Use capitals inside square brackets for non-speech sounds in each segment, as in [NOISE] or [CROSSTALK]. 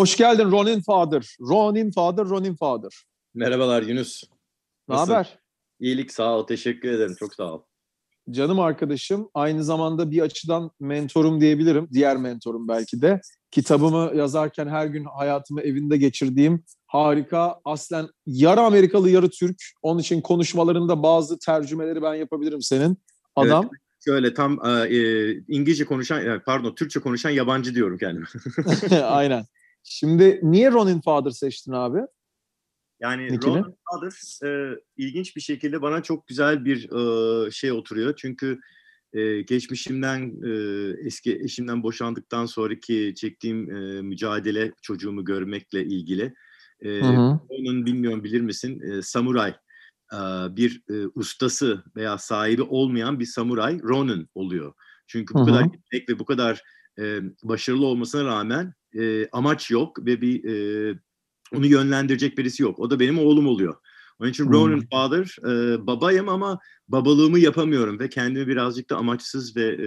Hoş geldin Ronin Father. Ronin Father, Ronin Father. Merhabalar Yunus. Ne haber? İyilik sağ ol. Teşekkür ederim. Çok sağ ol. Canım arkadaşım. Aynı zamanda bir açıdan mentorum diyebilirim. Diğer mentorum belki de. Kitabımı yazarken her gün hayatımı evinde geçirdiğim harika, aslen yarı Amerikalı yarı Türk. Onun için konuşmalarında bazı tercümeleri ben yapabilirim senin. Adam. Şöyle tam e, e, İngilizce konuşan, e, pardon Türkçe konuşan yabancı diyorum kendime. [LAUGHS] Aynen. Şimdi niye Ronin Father seçtin abi? Yani Nickini? Ronan Father e, ilginç bir şekilde bana çok güzel bir e, şey oturuyor. Çünkü e, geçmişimden, e, eski eşimden boşandıktan sonraki çektiğim e, mücadele çocuğumu görmekle ilgili. E, Hı hı. Onun bilmiyorum bilir misin? E, samuray e, bir e, ustası veya sahibi olmayan bir samuray Ronin oluyor. Çünkü bu Hı hı. kadar yetenek ve bu kadar e, başarılı olmasına rağmen e, amaç yok ve bir e, onu yönlendirecek birisi yok. O da benim oğlum oluyor. Onun için Hmm. Father e, babayım ama babalığımı yapamıyorum ve kendimi birazcık da amaçsız ve e,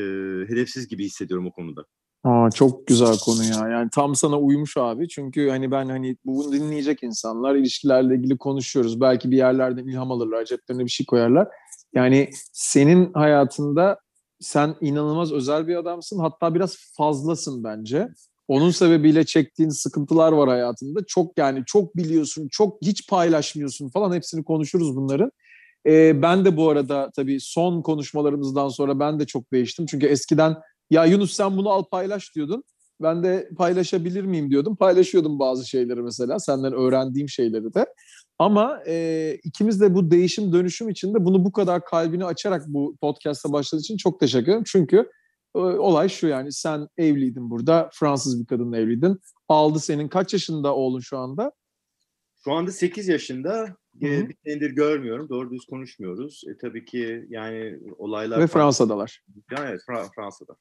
hedefsiz gibi hissediyorum o konuda. Aa, çok güzel konu ya. Yani tam sana uymuş abi. Çünkü hani ben hani bunu dinleyecek insanlar ilişkilerle ilgili konuşuyoruz. Belki bir yerlerden ilham alırlar, ceplerine bir şey koyarlar. Yani senin hayatında sen inanılmaz özel bir adamsın. Hatta biraz fazlasın bence. Onun sebebiyle çektiğin sıkıntılar var hayatında. Çok yani çok biliyorsun, çok hiç paylaşmıyorsun falan. Hepsini konuşuruz bunların. Ee, ben de bu arada tabii son konuşmalarımızdan sonra ben de çok değiştim. Çünkü eskiden ya Yunus sen bunu al paylaş diyordun. Ben de paylaşabilir miyim diyordum. Paylaşıyordum bazı şeyleri mesela. Senden öğrendiğim şeyleri de. Ama e, ikimiz de bu değişim dönüşüm içinde bunu bu kadar kalbini açarak bu podcast'a başladığı için çok teşekkür ederim. Çünkü olay şu yani sen evliydin burada. Fransız bir kadınla evliydin. Aldı senin kaç yaşında oğlun şu anda? Şu anda 8 yaşında Hı hı. e, bir senedir görmüyorum. Doğru düz konuşmuyoruz. E, tabii ki yani olaylar... Ve Fransa'dalar. Yani evet Fra- Fransa'da.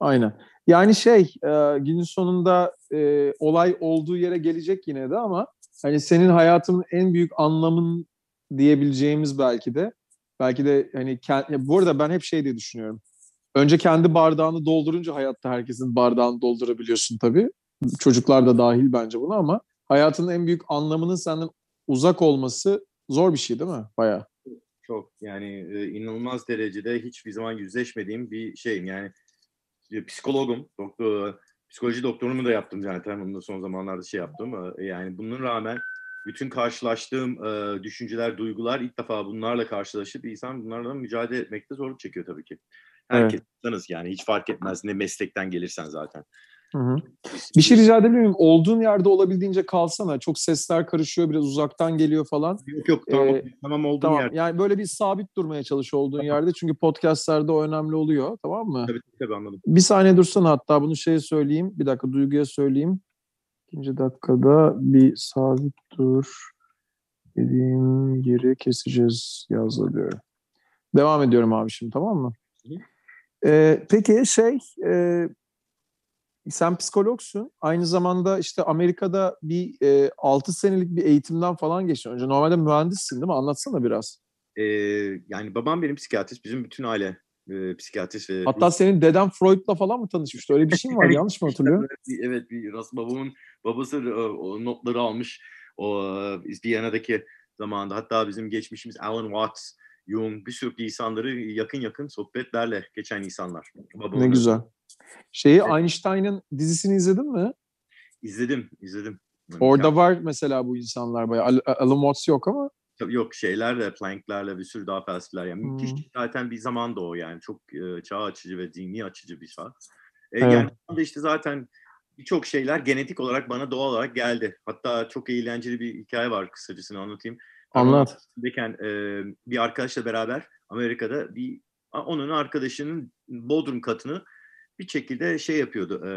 Aynen. Yani şey e, günün sonunda e, olay olduğu yere gelecek yine de ama hani senin hayatının en büyük anlamın diyebileceğimiz belki de belki de hani bu arada ben hep şey diye düşünüyorum. Önce kendi bardağını doldurunca hayatta herkesin bardağını doldurabiliyorsun tabii. Çocuklar da dahil bence buna ama hayatının en büyük anlamının senden uzak olması zor bir şey değil mi? Bayağı. Çok yani e, inanılmaz derecede hiçbir zaman yüzleşmediğim bir şeyim. Yani e, psikologum, doktor, psikoloji doktorumu da yaptım zaten. Bunu da son zamanlarda şey yaptım. E, Yani bunun rağmen bütün karşılaştığım düşünceler, duygular ilk defa bunlarla karşılaşıp insan bunlarla mücadele etmekte zorluk çekiyor tabii ki. Herkes insanız yani hiç fark etmez ne meslekten gelirsen zaten. Hı hı. Bir şey rica edebilir miyim? Olduğun yerde olabildiğince kalsana. Çok sesler karışıyor, biraz uzaktan geliyor falan. Yok yok tamam, Ee, tamam olduğum Tamam. yerde. Yani böyle bir sabit durmaya çalış olduğun yerde. Çünkü podcastlerde o önemli oluyor. Tamam mı? Tabii tabii anladım. Bir saniye dursana hatta bunu şeye söyleyeyim. Bir dakika Duygu'ya söyleyeyim. İkinci dakikada bir sabit dur. Dediğim yeri keseceğiz yazılıyor. Devam ediyorum abi şimdi tamam mı? Ee, peki şey e, sen psikologsun. Aynı zamanda işte Amerika'da bir e, 6 senelik bir eğitimden falan geçtin. Önce normalde mühendissin değil mi? Anlatsana biraz. Ee, yani babam benim psikiyatrist, bizim bütün aile e, psikiyatrist ve Hatta senin deden Freud'la falan mı tanışmıştı? Öyle bir şey mi var? [LAUGHS] Yanlış mı hatırlıyorum? [LAUGHS] Evet, bir- rast babamın babası e, o notları almış o e, Viyana'daki zamanda. Hatta bizim geçmişimiz Alan Watts, Jung, bir sürü insanları yakın yakın sohbetlerle geçen insanlar. Babamın Ne güzel. Şeyi Evet. Einstein'ın dizisini izledin mi? İzledim, izledim. Orada var mesela bu insanlar bayağı. Al- Alan Watts yok ama. Yok şeylerle, Planck'lerle bir sürü daha felsefeler. Yani müthiş Hmm. zaten bir zaman da o yani. Çok e, çağ açıcı ve dini açıcı bir çağ. E, Evet. Yani işte zaten birçok şeyler genetik olarak bana doğal olarak geldi. Hatta çok eğlenceli bir hikaye var kısacasını anlatayım. Anlat. Amerika'dayken, e, bir arkadaşla beraber Amerika'da bir onun arkadaşının bodrum katını bir şekilde şey yapıyordu, e,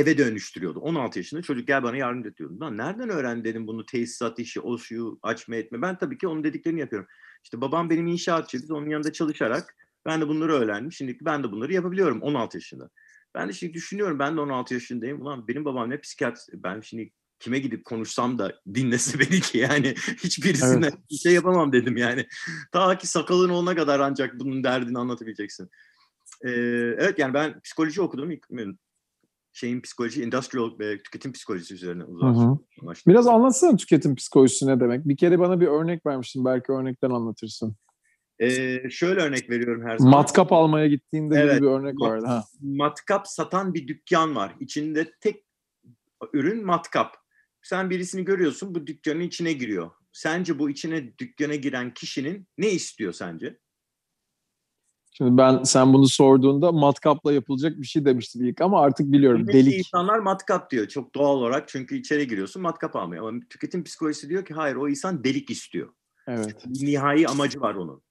eve dönüştürüyordu. 16 yaşında çocuk gel bana yardım et diyordu. Lan nereden öğrendin dedim bunu tesisat işi, o suyu açma etme. Ben tabii ki onun dediklerini yapıyorum. İşte babam benim inşaatçıydı. Onun yanında çalışarak ben de bunları öğrendim. Şimdi ben de bunları yapabiliyorum 16 yaşında. Ben de şimdi düşünüyorum ben de 16 yaşındayım. Ulan benim babam ne psikiyatr. Ben şimdi kime gidip konuşsam da dinlese [LAUGHS] beni ki yani hiçbirisine Evet. bir şey yapamam dedim yani. Ta ki sakalın olana kadar ancak bunun derdini anlatabileceksin. Ee, evet yani ben psikoloji okudum. İlk, şeyin psikoloji, industrial ve tüketim psikolojisi üzerine hı. Biraz anlatsana tüketim psikolojisi ne demek? Bir kere bana bir örnek vermiştin. Belki örnekten anlatırsın. Ee, şöyle örnek veriyorum her zaman. Matkap almaya gittiğinde Evet. gibi bir örnek Mat- vardı. Ha. matkap satan bir dükkan var. İçinde tek ürün matkap. Sen birisini görüyorsun bu dükkanın içine giriyor. Sence bu içine dükkana giren kişinin ne istiyor sence? Şimdi ben sen bunu sorduğunda matkapla yapılacak bir şey demiştim ilk ama artık biliyorum. Buradaki Delik. insanlar matkap diyor çok doğal olarak çünkü içeri giriyorsun matkap almıyor. Ama tüketim psikolojisi diyor ki hayır o insan delik istiyor. Evet. Nihai amacı var onun.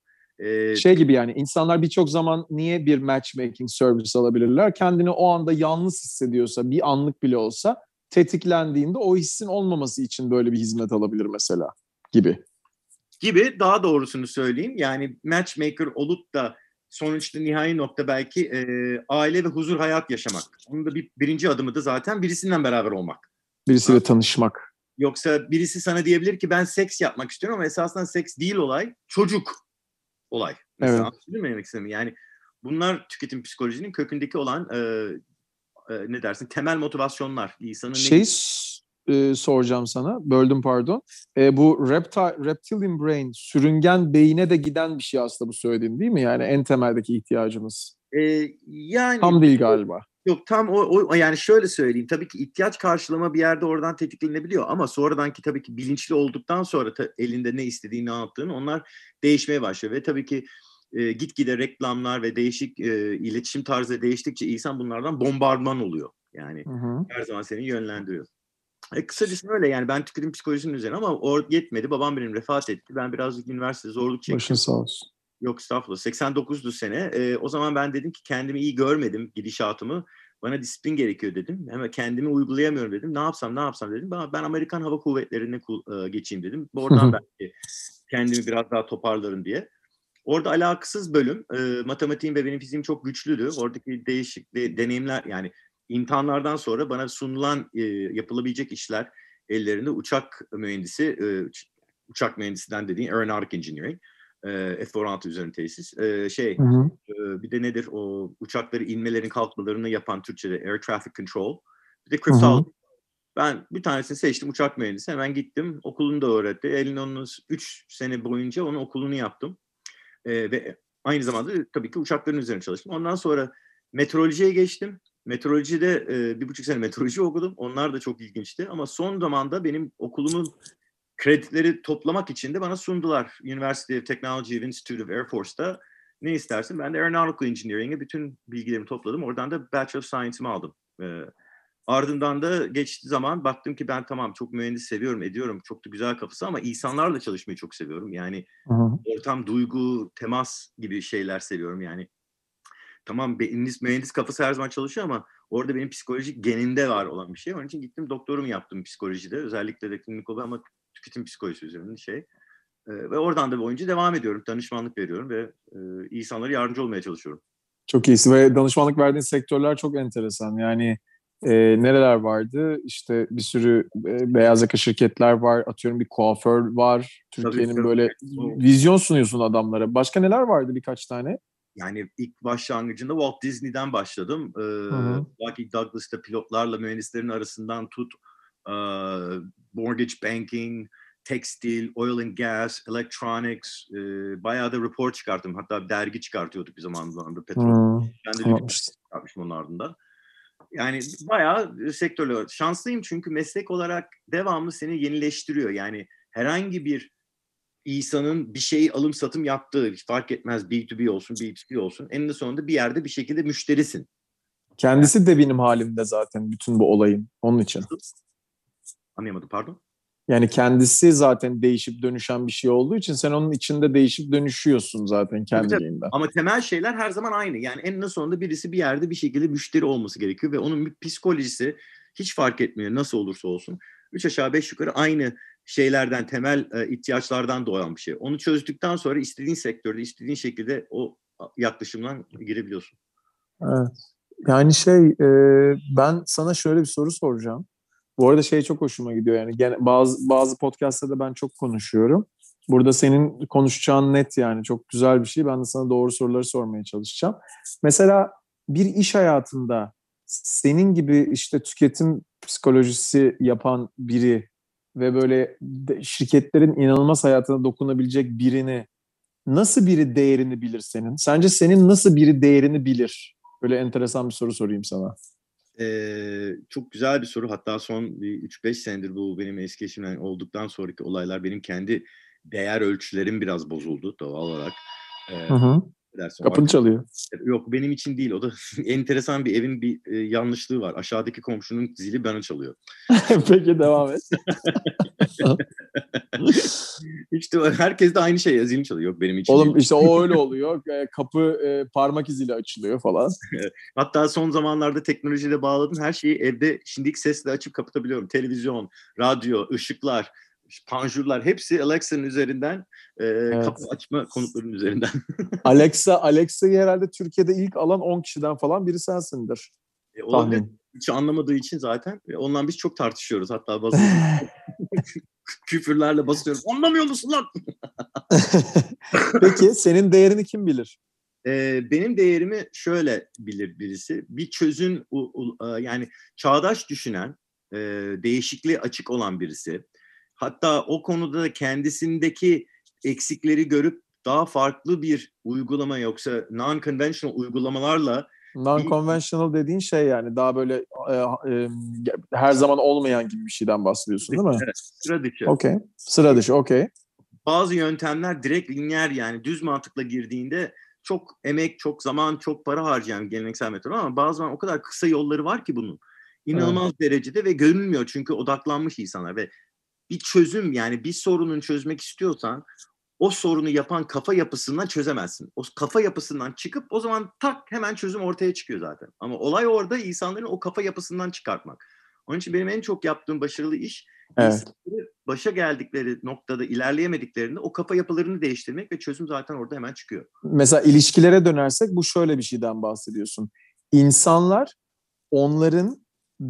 Ee, Şey gibi yani insanlar birçok zaman niye bir matchmaking service alabilirler? Kendini o anda yalnız hissediyorsa bir anlık bile olsa tetiklendiğinde o hissin olmaması için böyle bir hizmet alabilir mesela gibi. gibi daha doğrusunu söyleyeyim. Yani matchmaker olup da sonuçta nihai nokta belki e, aile ve huzur hayat yaşamak. Onun da bir birinci adımı da zaten birisinden beraber olmak. Birisiyle tanışmak. Yoksa birisi sana diyebilir ki ben seks yapmak istiyorum ama esasında seks değil olay, çocuk olay. Mesela Evet. demek? Yani bunlar tüketim psikolojinin kökündeki olan e, e, ne dersin temel motivasyonlar. İnsanın Şey e, soracağım sana. Böldüm pardon. E, bu repti- reptilian brain, sürüngen beyine de giden bir şey aslında bu söylediğin değil mi? Yani en temeldeki ihtiyacımız. E, yani Tam değil galiba. Yok tam o, o yani şöyle söyleyeyim tabii ki ihtiyaç karşılama bir yerde oradan tetiklenebiliyor ama sonradan ki tabii ki bilinçli olduktan sonra ta- elinde ne istediğini ne yaptığını onlar değişmeye başlıyor ve tabii ki e, gitgide reklamlar ve değişik e, iletişim tarzı değiştikçe insan bunlardan bombardıman oluyor. Yani Hı hı. her zaman seni yönlendiriyor. E, kısacası öyle yani ben tüketim psikolojisinin üzerine ama o yetmedi. Babam benim vefat etti. Ben birazcık üniversitede zorluk çektim. Başın sağ olsun. Yok estağfurullah. 89'du sene. Ee, o zaman ben dedim ki kendimi iyi görmedim gidişatımı. Bana disiplin gerekiyor dedim. Hemen kendimi uygulayamıyorum dedim. Ne yapsam ne yapsam dedim. Ben, Amerikan Hava Kuvvetleri'ne e, geçeyim dedim. [LAUGHS] Oradan belki kendimi biraz daha toparlarım diye. Orada alakasız bölüm. E, matematiğim ve benim fiziğim çok güçlüydü. Oradaki değişik de- deneyimler yani imtihanlardan sonra bana sunulan e, yapılabilecek işler ellerinde uçak mühendisi, e, uç- uçak mühendisinden dediğin aeronautic engineering e, F-16 üzerine tesis. E, şey Hı hı. e, bir de nedir o uçakları inmelerin kalkmalarını yapan Türkçe'de air traffic control. Bir de cryptology. Ben bir tanesini seçtim uçak mühendisi. Hemen gittim. Okulunu da öğretti. Elin onun 3 sene boyunca onun okulunu yaptım. E, ve aynı zamanda tabii ki uçakların üzerine çalıştım. Ondan sonra meteorolojiye geçtim. Meteorolojide e, bir buçuk sene meteoroloji okudum. Onlar da çok ilginçti. Ama son zamanda benim okulumun kredileri toplamak için de bana sundular. University of Technology of Institute of Air Force'ta ne istersin? Ben de Aeronautical Engineering'e bütün bilgilerimi topladım. Oradan da Bachelor of Science'ımı aldım. Ee, ardından da geçti zaman baktım ki ben tamam çok mühendis seviyorum, ediyorum. Çok da güzel kafası ama insanlarla çalışmayı çok seviyorum. Yani Hı hı. ortam, duygu, temas gibi şeyler seviyorum. Yani tamam mühendis, mühendis kafası her zaman çalışıyor ama orada benim psikolojik geninde var olan bir şey. Onun için gittim doktorumu yaptım psikolojide. Özellikle de klinik olarak ama tüketim psikolojisi üzerinde şey. Ee, ve oradan da boyunca devam ediyorum. Danışmanlık veriyorum ve e, insanlara yardımcı olmaya çalışıyorum. Çok iyisi ve danışmanlık verdiğin sektörler çok enteresan. Yani e, nereler vardı? İşte bir sürü e, beyaz yaka şirketler var. Atıyorum bir kuaför var. Türkiye'nin böyle vizyon sunuyorsun adamlara. Başka neler vardı birkaç tane? Yani ilk başlangıcında Walt Disney'den başladım. Ee. Lucky Douglas'ta pilotlarla mühendislerin arasından tut e, mortgage banking, tekstil, oil and gas, electronics, e, bayağı da report çıkarttım. Hatta dergi çıkartıyorduk bir zaman zamanında petrol. Hı, Ben de anlatmıştın. çıkartmışım onun ardından. Yani bayağı sektörler. Şanslıyım çünkü meslek olarak devamlı seni yenileştiriyor. Yani herhangi bir insanın bir şeyi alım satım yaptığı fark etmez B2B olsun B2C olsun eninde sonunda bir yerde bir şekilde müşterisin. Kendisi de benim halimde zaten bütün bu olayın. Onun için. Anlayamadım pardon. Yani kendisi zaten değişip dönüşen bir şey olduğu için sen onun içinde değişip dönüşüyorsun zaten kendiliğinden. Ama temel şeyler her zaman aynı. Yani en sonunda birisi bir yerde bir şekilde müşteri olması gerekiyor ve onun bir psikolojisi hiç fark etmiyor nasıl olursa olsun. Üç aşağı beş yukarı aynı şeylerden, temel e, ihtiyaçlardan doğan bir şey. Onu çözdükten sonra istediğin sektörde, istediğin şekilde o yaklaşımdan girebiliyorsun. Evet. Yani şey e, ben sana şöyle bir soru soracağım. Bu arada şey çok hoşuma gidiyor yani gene bazı bazı podcast'ta ben çok konuşuyorum. Burada senin konuşacağın net yani çok güzel bir şey. Ben de sana doğru soruları sormaya çalışacağım. Mesela bir iş hayatında senin gibi işte tüketim psikolojisi yapan biri ve böyle şirketlerin inanılmaz hayatına dokunabilecek birini nasıl biri değerini bilir senin? Sence senin nasıl biri değerini bilir? Böyle enteresan bir soru sorayım sana. Ee, çok güzel bir soru. Hatta son bir 3-5 senedir bu benim eski eşimden olduktan sonraki olaylar benim kendi değer ölçülerim biraz bozuldu doğal olarak. Ee, hı hı. Dersin, Kapını çalıyor. Yok benim için değil. O da [LAUGHS] enteresan bir evin bir e, yanlışlığı var. Aşağıdaki komşunun zili bana çalıyor. [LAUGHS] Peki devam et. [LAUGHS] işte herkes de aynı şey zil çalıyor. Yok benim için Oğlum değil. işte o öyle oluyor. Kapı e, parmak iziyle açılıyor falan. Hatta son zamanlarda teknolojiyle bağladım. Her şeyi evde şimdiki sesle açıp kapatabiliyorum. Televizyon, radyo, ışıklar panjurlar hepsi Alexa'nın üzerinden e, evet. kapı açma konutlarının üzerinden. [LAUGHS] Alexa Alexa'yı herhalde Türkiye'de ilk alan 10 kişiden falan biri sensindir. E, Tahmin. Hiç anlamadığı için zaten ondan biz çok tartışıyoruz. Hatta [LAUGHS] bazı küfürlerle basıyoruz. Anlamıyor musun lan? [LAUGHS] Peki senin değerini kim bilir? Ee, benim değerimi şöyle bilir birisi. Bir çözüm yani çağdaş düşünen, e, değişikliğe açık olan birisi Hatta o konuda da kendisindeki eksikleri görüp daha farklı bir uygulama yoksa non-conventional uygulamalarla Non-conventional dediğin şey yani daha böyle e, e, her zaman olmayan gibi bir şeyden bahsediyorsun değil mi? Evet, sıra dışı. Okey. Sıra dışı, okey. Bazı yöntemler direkt lineer yani düz mantıkla girdiğinde çok emek, çok zaman, çok para harcayan geleneksel metot ama bazen o kadar kısa yolları var ki bunun. İnanılmaz evet. derecede ve görünmüyor çünkü odaklanmış insanlar ve bir çözüm yani bir sorunun çözmek istiyorsan o sorunu yapan kafa yapısından çözemezsin. O kafa yapısından çıkıp o zaman tak hemen çözüm ortaya çıkıyor zaten. Ama olay orada insanların o kafa yapısından çıkartmak. Onun için benim en çok yaptığım başarılı iş evet. başa geldikleri noktada ilerleyemediklerinde o kafa yapılarını değiştirmek ve çözüm zaten orada hemen çıkıyor. Mesela ilişkilere dönersek bu şöyle bir şeyden bahsediyorsun. İnsanlar onların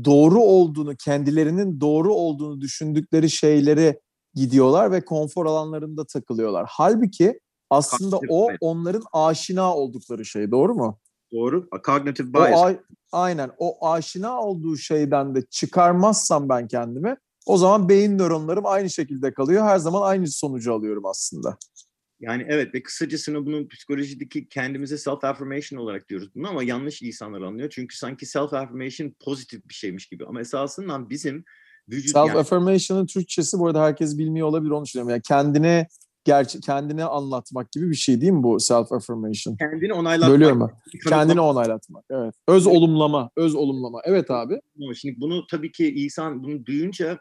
doğru olduğunu, kendilerinin doğru olduğunu düşündükleri şeyleri gidiyorlar ve konfor alanlarında takılıyorlar. Halbuki aslında o onların aşina oldukları şey. Doğru mu? Doğru. A cognitive bias. O, aynen. O aşina olduğu şeyden de çıkarmazsam ben kendimi o zaman beyin nöronlarım aynı şekilde kalıyor. Her zaman aynı sonucu alıyorum aslında. Yani evet ve kısacasını bunun psikolojideki kendimize self affirmation olarak diyoruz bunu ama yanlış insanlar anlıyor. Çünkü sanki self affirmation pozitif bir şeymiş gibi ama esasında bizim vücut self yani... affirmation'ın Türkçesi bu arada herkes bilmiyor olabilir onu düşünüyorum. Yani kendine gerçi kendine anlatmak gibi bir şey değil mi bu self affirmation? Kendini onaylatmak. Bölüyorum ben. Kendini onaylatmak. Evet. Öz olumlama, öz olumlama. Evet abi. Şimdi bunu tabii ki insan bunu duyunca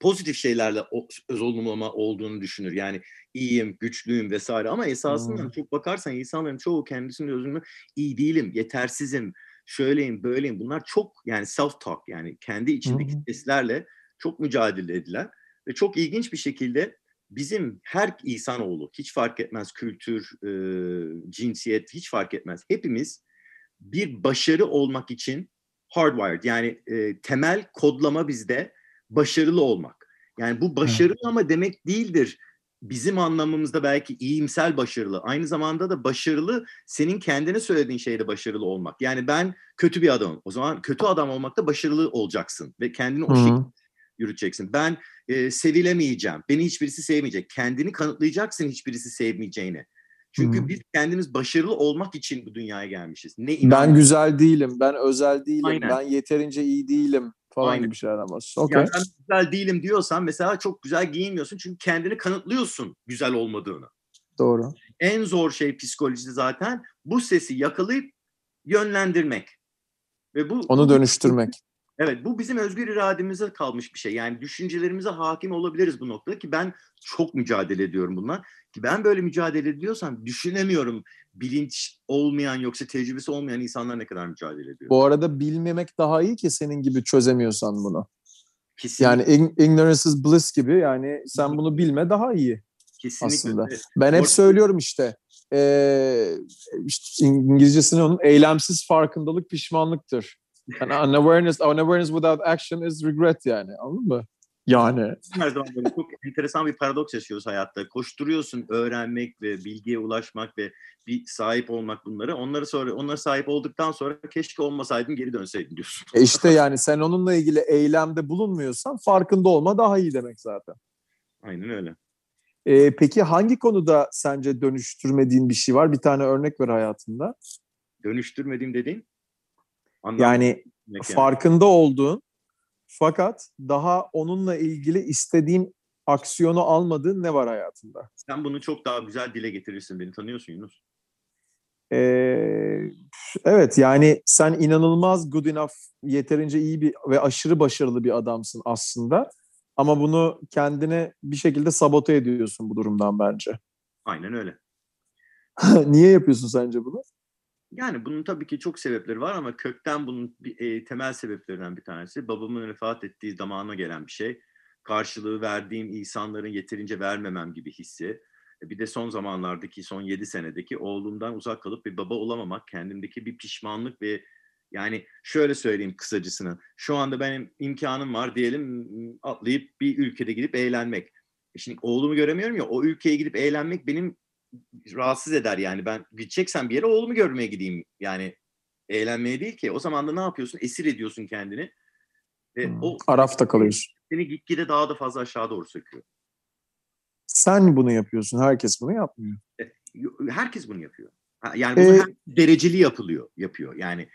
pozitif şeylerle öz olumlama olduğunu düşünür. Yani iyiyim, güçlüyüm vesaire ama esasında hmm. çok bakarsan insanların çoğu kendisinin özünü iyi değilim, yetersizim, şöyleyim, böyleyim. Bunlar çok yani self talk yani kendi içindeki hmm. seslerle çok mücadele edilen ve çok ilginç bir şekilde bizim her insanoğlu hiç fark etmez kültür, e, cinsiyet hiç fark etmez. Hepimiz bir başarı olmak için hardwired yani e, temel kodlama bizde başarılı olmak. Yani bu başarılı evet. ama demek değildir. Bizim anlamımızda belki iyimsel başarılı. Aynı zamanda da başarılı senin kendine söylediğin şeyde başarılı olmak. Yani ben kötü bir adamım. O zaman kötü adam olmakta başarılı olacaksın ve kendini o şekilde yürüteceksin. Ben e, sevilemeyeceğim. Beni hiçbirisi sevmeyecek. Kendini kanıtlayacaksın hiçbirisi sevmeyeceğini. Çünkü hmm. biz kendimiz başarılı olmak için bu dünyaya gelmişiz. Ne ben güzel değilim, ben özel değilim, Aynen. ben yeterince iyi değilim falan Aynen. gibi şeylerden bahsediyorsun. Okay. Yani ben güzel değilim diyorsan mesela çok güzel giyinmiyorsun çünkü kendini kanıtlıyorsun güzel olmadığını. Doğru. En zor şey psikolojide zaten bu sesi yakalayıp yönlendirmek. Ve bu onu dönüştürmek. Evet bu bizim özgür irademize kalmış bir şey. Yani düşüncelerimize hakim olabiliriz bu noktada ki ben çok mücadele ediyorum bunlar. Ki ben böyle mücadele ediyorsam düşünemiyorum bilinç olmayan yoksa tecrübesi olmayan insanlar ne kadar mücadele ediyor. Bu arada bilmemek daha iyi ki senin gibi çözemiyorsan bunu. Kesinlikle, Yani ignorance is bliss gibi yani sen bunu bilme daha iyi. kesinlikle. aslında. Evet. Ben hep söylüyorum işte. Ee, işte İngilizcesini onun eylemsiz farkındalık pişmanlıktır. Yani unawareness, unawareness without action is regret yani. Anladın mı? Yani. Her zaman böyle çok enteresan bir paradoks yaşıyoruz hayatta. Koşturuyorsun öğrenmek ve bilgiye ulaşmak ve bir sahip olmak bunları. Onları sonra onlara sahip olduktan sonra keşke olmasaydım geri dönseydim diyorsun. E işte yani sen onunla ilgili eylemde bulunmuyorsan farkında olma daha iyi demek zaten. Aynen öyle. Ee, peki hangi konuda sence dönüştürmediğin bir şey var? Bir tane örnek ver hayatında. Dönüştürmediğim dediğin? Anlam Yani demek yani. farkında olduğun fakat daha onunla ilgili istediğin aksiyonu almadığın ne var hayatında? Sen bunu çok daha güzel dile getirirsin. Beni tanıyorsun Yunus. Ee, evet yani sen inanılmaz good enough, yeterince iyi bir ve aşırı başarılı bir adamsın aslında. Ama bunu kendine bir şekilde sabote ediyorsun bu durumdan bence. Aynen öyle. [LAUGHS] Niye yapıyorsun sence bunu? Yani bunun tabii ki çok sebepleri var ama kökten bunun bir, e, temel sebeplerinden bir tanesi babamın vefat ettiği zamana gelen bir şey. Karşılığı verdiğim insanların yeterince vermemem gibi hissi. E, Bir de son zamanlardaki, son 7 senedeki oğlumdan uzak kalıp bir baba olamamak, kendimdeki bir pişmanlık ve yani şöyle söyleyeyim kısacısını. Şu anda benim imkanım var diyelim atlayıp bir ülkede gidip eğlenmek. E Şimdi oğlumu göremiyorum ya o ülkeye gidip eğlenmek benim rahatsız eder yani. Ben gideceksem bir yere oğlumu görmeye gideyim. Yani eğlenmeye değil ki. O zaman da ne yapıyorsun? Esir ediyorsun kendini. Ve Hmm, o Arafta kalıyorsun. seni gitgide daha da fazla aşağı doğru söküyor. Sen bunu yapıyorsun. Herkes bunu yapmıyor. Herkes bunu yapıyor. Yani bunu Ee, dereceli yapılıyor, yapıyor. Yani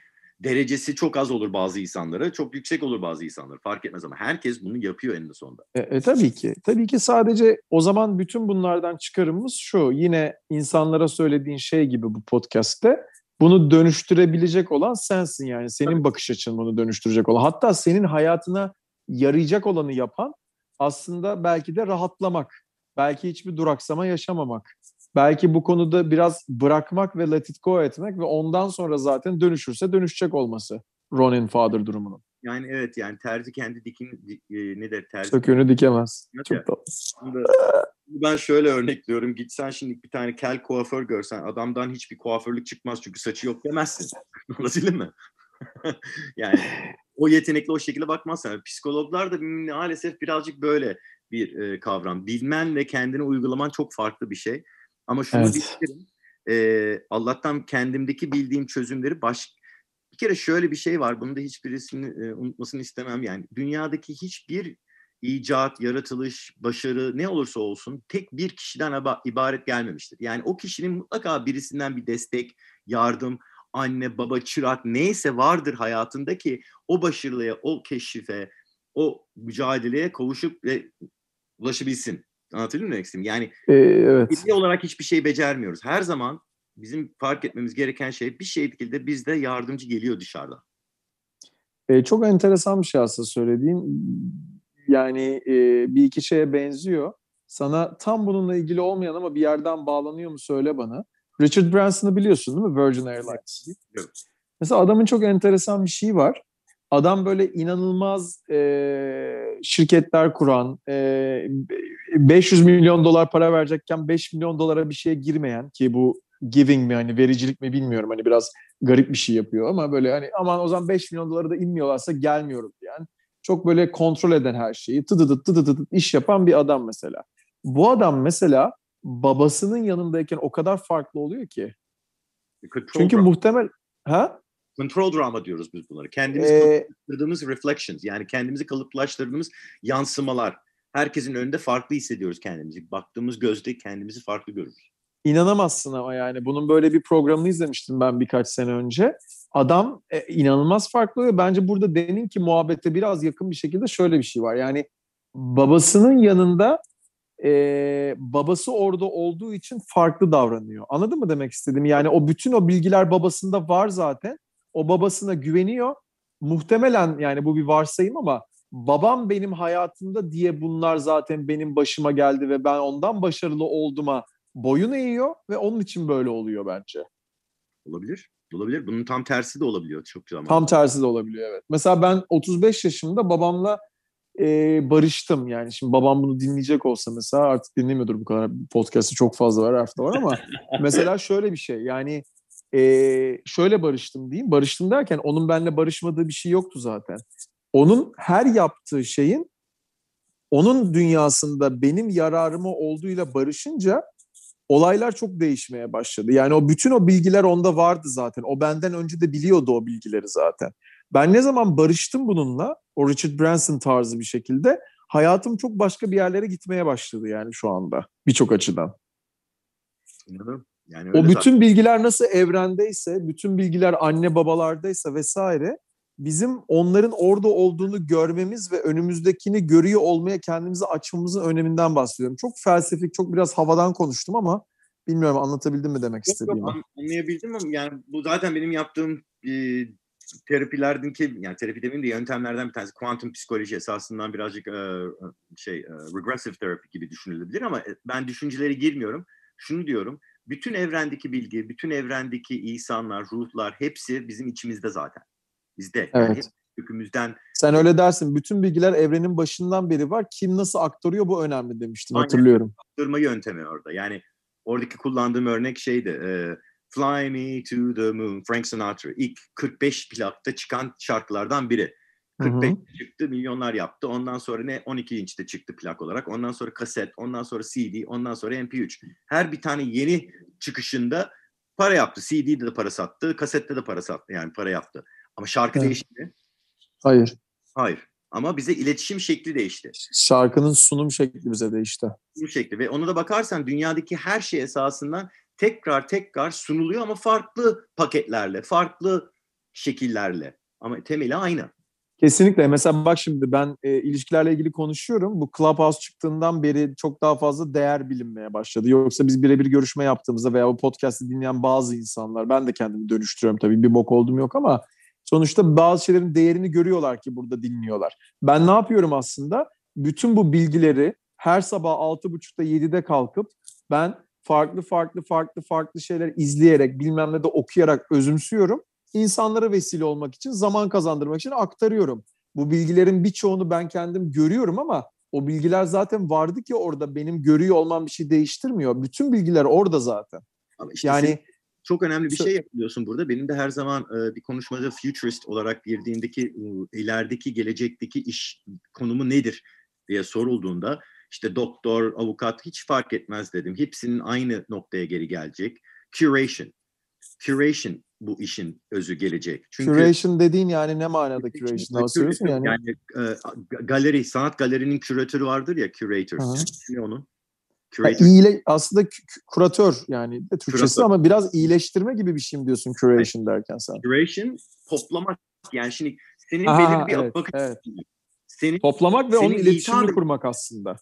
derecesi çok az olur bazı insanlara, çok yüksek olur bazı insanlara. Fark etmez ama herkes bunu yapıyor eninde sonunda. E, e, tabii ki. Tabii ki sadece o zaman bütün bunlardan çıkarımımız şu. Yine insanlara söylediğin şey gibi bu podcast'te bunu dönüştürebilecek olan sensin yani. Senin bakış açın bunu dönüştürecek olan. Hatta senin hayatına yarayacak olanı yapan aslında belki de rahatlamak. Belki hiçbir duraksama yaşamamak. Belki bu konuda biraz bırakmak ve let it go etmek ve ondan sonra zaten dönüşürse dönüşecek olması. Ronin Father durumunun. Yani evet yani terzi kendi dikin di- e, ne der terzi. Söküğünü dikemez. Evet Çok tatlı. Ben şöyle örnekliyorum. Gitsen şimdi bir tane kel kuaför görsen adamdan hiçbir kuaförlük çıkmaz çünkü saçı yok demezsin. [LAUGHS] Anladın mı? [LAUGHS] yani o yetenekli o şekilde bakmazsan. Psikologlar da maalesef birazcık böyle bir e, kavram. Bilmen ve kendini uygulaman çok farklı bir şey. Ama şunu Evet. bilirim. e, Allah'tan kendimdeki bildiğim çözümleri baş bir kere şöyle bir şey var. Bunu da hiçbirisini e, unutmasını istemem. Yani dünyadaki hiçbir icat, yaratılış, başarı ne olursa olsun tek bir kişiden ibaret gelmemiştir. Yani o kişinin mutlaka birisinden bir destek, yardım, anne, baba, çırak neyse vardır hayatında ki o başarıya, o keşife, o mücadeleye kavuşup ve ulaşabilsin. Anlatabiliyor muyum demek? Yani Ee, evet. Olarak hiçbir şey becermiyoruz. Her zaman bizim fark etmemiz gereken şey bir şekilde bizde yardımcı geliyor dışarıdan. E, çok enteresan bir şey aslında söylediğin. Yani e, bir iki şeye benziyor. Sana tam bununla ilgili olmayan ama bir yerden bağlanıyor mu söyle bana. Richard Branson'ı biliyorsun değil mi? Virgin Airlines. Evet. Mesela adamın çok enteresan bir şeyi var. Adam böyle inanılmaz e, şirketler kuran, e, 500 milyon dolar para verecekken 5 milyon dolara bir şeye girmeyen ki bu giving mi hani vericilik mi bilmiyorum hani biraz garip bir şey yapıyor ama böyle hani aman o zaman 5 milyon dolara da inmiyorlarsa gelmiyorum diyen çok böyle kontrol eden her şeyi tıdıdıt tıdıdıt iş yapan bir adam mesela. Bu adam mesela babasının yanındayken o kadar farklı oluyor ki. Control, Çünkü muhtemel ha control drama diyoruz biz bunları. Kendimizi Ee, kalıplaştırdığımız reflections yani kendimizi kalıplaştırdığımız yansımalar. Herkesin önünde farklı hissediyoruz kendimizi. Baktığımız gözde kendimizi farklı görürüz. inanamazsın ama yani bunun böyle bir programını izlemiştim ben birkaç sene önce. Adam e, inanılmaz farklı oluyor. Bence burada denin ki muhabbete biraz yakın bir şekilde şöyle bir şey var. Yani babasının yanında e, babası orada olduğu için farklı davranıyor. Anladın mı demek istediğimi? Yani o bütün o bilgiler babasında var zaten. O babasına güveniyor muhtemelen yani bu bir varsayım ama babam benim hayatımda diye bunlar zaten benim başıma geldi ve ben ondan başarılı olduğuma boyun eğiyor ve onun için böyle oluyor bence. Olabilir. Olabilir. Bunun tam tersi de olabiliyor çok zaman. Tam tersi de olabiliyor evet. Mesela ben 35 yaşımda babamla e, barıştım yani. Şimdi babam bunu dinleyecek olsa mesela artık dinlemiyordur bu kadar. Podcast'ı çok fazla var, hafta var ama [LAUGHS] mesela şöyle bir şey yani e, şöyle barıştım diyeyim. Barıştım derken onun benimle barışmadığı bir şey yoktu zaten. Onun her yaptığı şeyin onun dünyasında benim yararıma olduğuyla barışınca olaylar çok değişmeye başladı. Yani o bütün o bilgiler onda vardı zaten. O benden önce de biliyordu o bilgileri zaten. Ben ne zaman barıştım bununla, o Richard Branson tarzı bir şekilde hayatım çok başka bir yerlere gitmeye başladı yani şu anda birçok açıdan. Anladım. Yani O bütün bilgiler nasıl evrendeyse, bütün bilgiler anne babalardaysa vesaire bizim onların orada olduğunu görmemiz ve önümüzdekini görüyor olmaya kendimizi açmamızın öneminden bahsediyorum. Çok felsefik, çok biraz havadan konuştum ama bilmiyorum anlatabildim mi demek Yok, yok, istediğimi. an- anlayabildim ama yani bu zaten benim yaptığım e, terapilerdeki yani terapi demeyeyim de yöntemlerden bir tanesi kuantum psikoloji esasından birazcık e, şey e, regressive therapy gibi düşünülebilir ama ben düşüncelere girmiyorum. Şunu diyorum. Bütün evrendeki bilgi, bütün evrendeki insanlar, ruhlar hepsi bizim içimizde zaten. Bizde. Yani Evet. hep kökümüzden Sen öyle dersin. Bütün bilgiler evrenin başından beri var. Kim nasıl aktarıyor bu önemli demiştin. Aynen. Hatırlıyorum. aktarma yöntemi orada. Yani oradaki kullandığım örnek şeydi. e, Fly Me to the Moon, Frank Sinatra. İlk 45 plakta çıkan şarkılardan biri. Hı hı. 45 çıktı, milyonlar yaptı. Ondan sonra ne 12 inçte çıktı plak olarak. Ondan sonra kaset, ondan sonra CD, ondan sonra MP3. Her bir tane yeni çıkışında para yaptı. CD'de de para sattı, kasette de para sattı. Yani para yaptı. Ama şarkı Evet. değişti mi? Hayır. Hayır. Ama bize iletişim şekli değişti. Şarkının sunum şekli bize değişti. bu şekli ve ona da bakarsan dünyadaki her şey esasından tekrar tekrar sunuluyor ama farklı paketlerle, farklı şekillerle. Ama temeli aynı. Kesinlikle. Mesela bak şimdi ben e, ilişkilerle ilgili konuşuyorum. Bu Clubhouse çıktığından beri çok daha fazla değer bilinmeye başladı. Yoksa biz birebir görüşme yaptığımızda veya bu podcast'i dinleyen bazı insanlar, ben de kendimi dönüştürüyorum tabii bir bok oldum yok ama sonuçta bazı şeylerin değerini görüyorlar ki burada dinliyorlar. Ben ne yapıyorum aslında? Bütün bu bilgileri her sabah 6.30'da 7'de kalkıp ben farklı farklı farklı farklı şeyler izleyerek bilmem ne de okuyarak özümsüyorum insanlara vesile olmak için, zaman kazandırmak için aktarıyorum. Bu bilgilerin birçoğunu ben kendim görüyorum ama o bilgiler zaten vardı ki orada benim görüyor olmam bir şey değiştirmiyor. Bütün bilgiler orada zaten. Ama işte Yani çok önemli bir şey yapıyorsun burada. Benim de her zaman e, bir konuşmada futurist olarak girdiğindeki e, ilerideki gelecekteki iş konumu nedir diye sorulduğunda işte doktor, avukat hiç fark etmez dedim. Hepsinin aynı noktaya geri gelecek. Curation. Curation bu işin özü gelecek. Çünkü curation dediğin yani ne manada Curation, curation'dan bahsediyorsun yani? yani e, galeri, sanat galerinin küratörü vardır ya, curator. Hı onun? Curator. iyile, aslında kuratör yani Türkçesi Kuratör. ama biraz iyileştirme gibi bir şey mi diyorsun curation derken sen? Curation toplamak. Yani şimdi senin Aha, belirli bir evet, bakış evet. senin Toplamak ve Senin onun iletişimini ithal- kurmak aslında.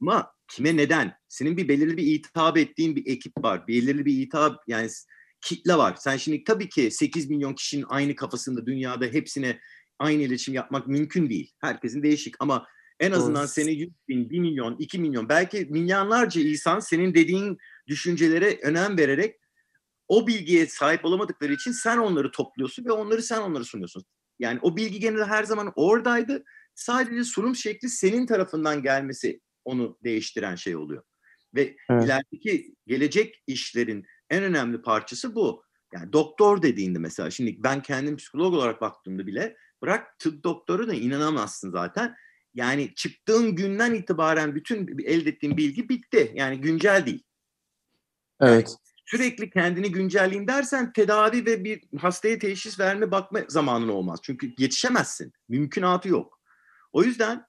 ama kime neden? Senin bir belirli bir hitap ettiğin bir ekip var. Belirli bir hitap yani kitle var. Sen şimdi tabii ki 8 milyon kişinin aynı kafasında dünyada hepsine aynı iletişim yapmak mümkün değil. Herkesin değişik ama en azından seni 100 bin, 1 milyon, 2 milyon belki milyonlarca insan senin dediğin düşüncelere önem vererek o bilgiye sahip olamadıkları için sen onları topluyorsun ve onları sen onlara sunuyorsun. Yani o bilgi genelde her zaman oradaydı. Sadece sunum şekli senin tarafından gelmesi onu değiştiren şey oluyor. Ve Evet. ilerideki gelecek işlerin en önemli parçası bu. Yani doktor dediğinde mesela şimdi ben kendim psikolog olarak baktığımda bile bırak tıp doktoru da inanamazsın zaten. Yani çıktığın günden itibaren bütün elde ettiğin bilgi bitti. Yani güncel değil Evet. sürekli kendini güncelleyeyim dersen tedavi ve bir hastaya teşhis verme bakma zamanın olmaz. Çünkü yetişemezsin. Mümkünatı yok. O yüzden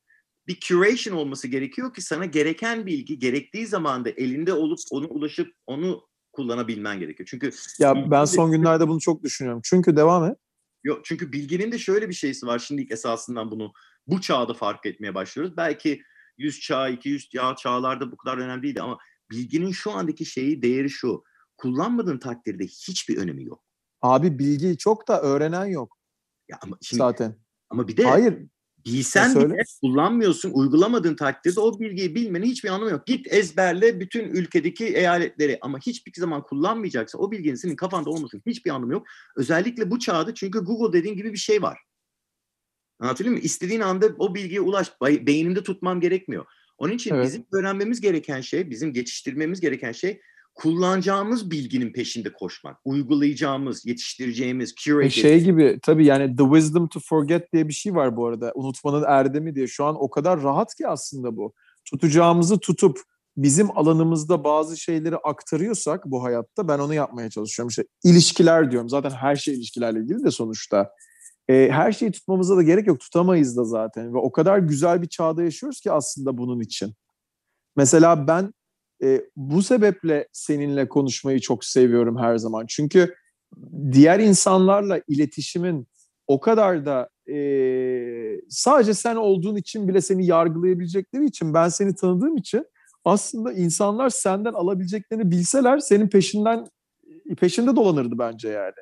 bir curation olması gerekiyor ki sana gereken bilgi gerektiği zamanda elinde olup onu ulaşıp onu kullanabilmen gerekiyor. Çünkü Ya ben son günlerde bunu çok düşünüyorum. Çünkü devam et. Yok çünkü bilginin de şöyle bir şeysi var. Şimdi esasından bunu bu çağda fark etmeye başlıyoruz. Belki 100 çağ, 200 çağ çağlarda bu kadar önemli değildi ama bilginin şu andaki şeyi değeri şu. Kullanmadığın takdirde hiçbir önemi yok. Abi bilgi çok da öğrenen yok. Ya ama şimdi zaten. ama bir de Hayır. Bilsen söyle. bile kullanmıyorsun, uygulamadığın takdirde o bilgiyi bilmenin hiçbir anlamı yok. Git ezberle bütün ülkedeki eyaletleri ama hiçbir zaman kullanmayacaksa o bilginin senin kafanda olmasın hiçbir anlamı yok. Özellikle bu çağda çünkü Google dediğin gibi bir şey var. Anlatabiliyor muyum? İstediğin anda o bilgiye ulaş. Beynimde tutmam gerekmiyor. Onun için Evet. bizim öğrenmemiz gereken şey, bizim geçiştirmemiz gereken şey kullanacağımız bilginin peşinde koşmak. Uygulayacağımız, yetiştireceğimiz, E curate şey gibi tabii yani the wisdom to forget diye bir şey var bu arada. Unutmanın erdemi diye. Şu an o kadar rahat ki aslında bu. Tutacağımızı tutup bizim alanımızda bazı şeyleri aktarıyorsak bu hayatta ben onu yapmaya çalışıyorum. İşte ilişkiler diyorum. Zaten her şey ilişkilerle ilgili de sonuçta. E, her şeyi tutmamıza da gerek yok. Tutamayız da zaten. Ve o kadar güzel bir çağda yaşıyoruz ki aslında bunun için. Mesela ben e, bu sebeple seninle konuşmayı çok seviyorum her zaman. Çünkü diğer insanlarla iletişimin o kadar da e, sadece sen olduğun için bile seni yargılayabilecekleri için ben seni tanıdığım için aslında insanlar senden alabileceklerini bilseler senin peşinden peşinde dolanırdı bence yani.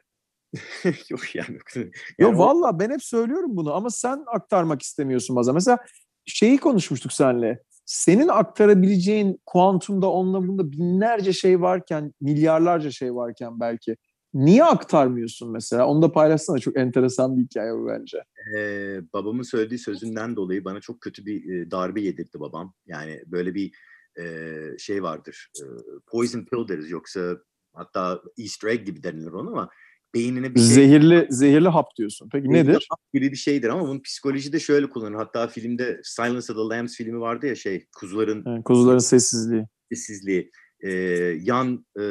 [LAUGHS] yok yani. Yo Yani o- valla ben hep söylüyorum bunu ama sen aktarmak istemiyorsun bazen. Mesela şeyi konuşmuştuk seninle. Senin aktarabileceğin kuantumda onunla binlerce şey varken, milyarlarca şey varken belki. Niye aktarmıyorsun mesela? Onu da paylaşsana. Çok enteresan bir hikaye bu bence. Ee, babamın söylediği sözünden dolayı bana çok kötü bir e, darbe yedirdi babam. Yani böyle bir e, şey vardır. E, poison pill deriz yoksa hatta Easter egg gibi denilir ona ama beynine bir şey Zehirli zehirli hap diyorsun. Peki nedir? gibi bir şeydir ama bunun psikolojide şöyle kullanır. Hatta filmde Silence of the Lambs filmi vardı ya şey kuzuların Yani kuzuların sessizliği. sessizliği. Ee, yan e,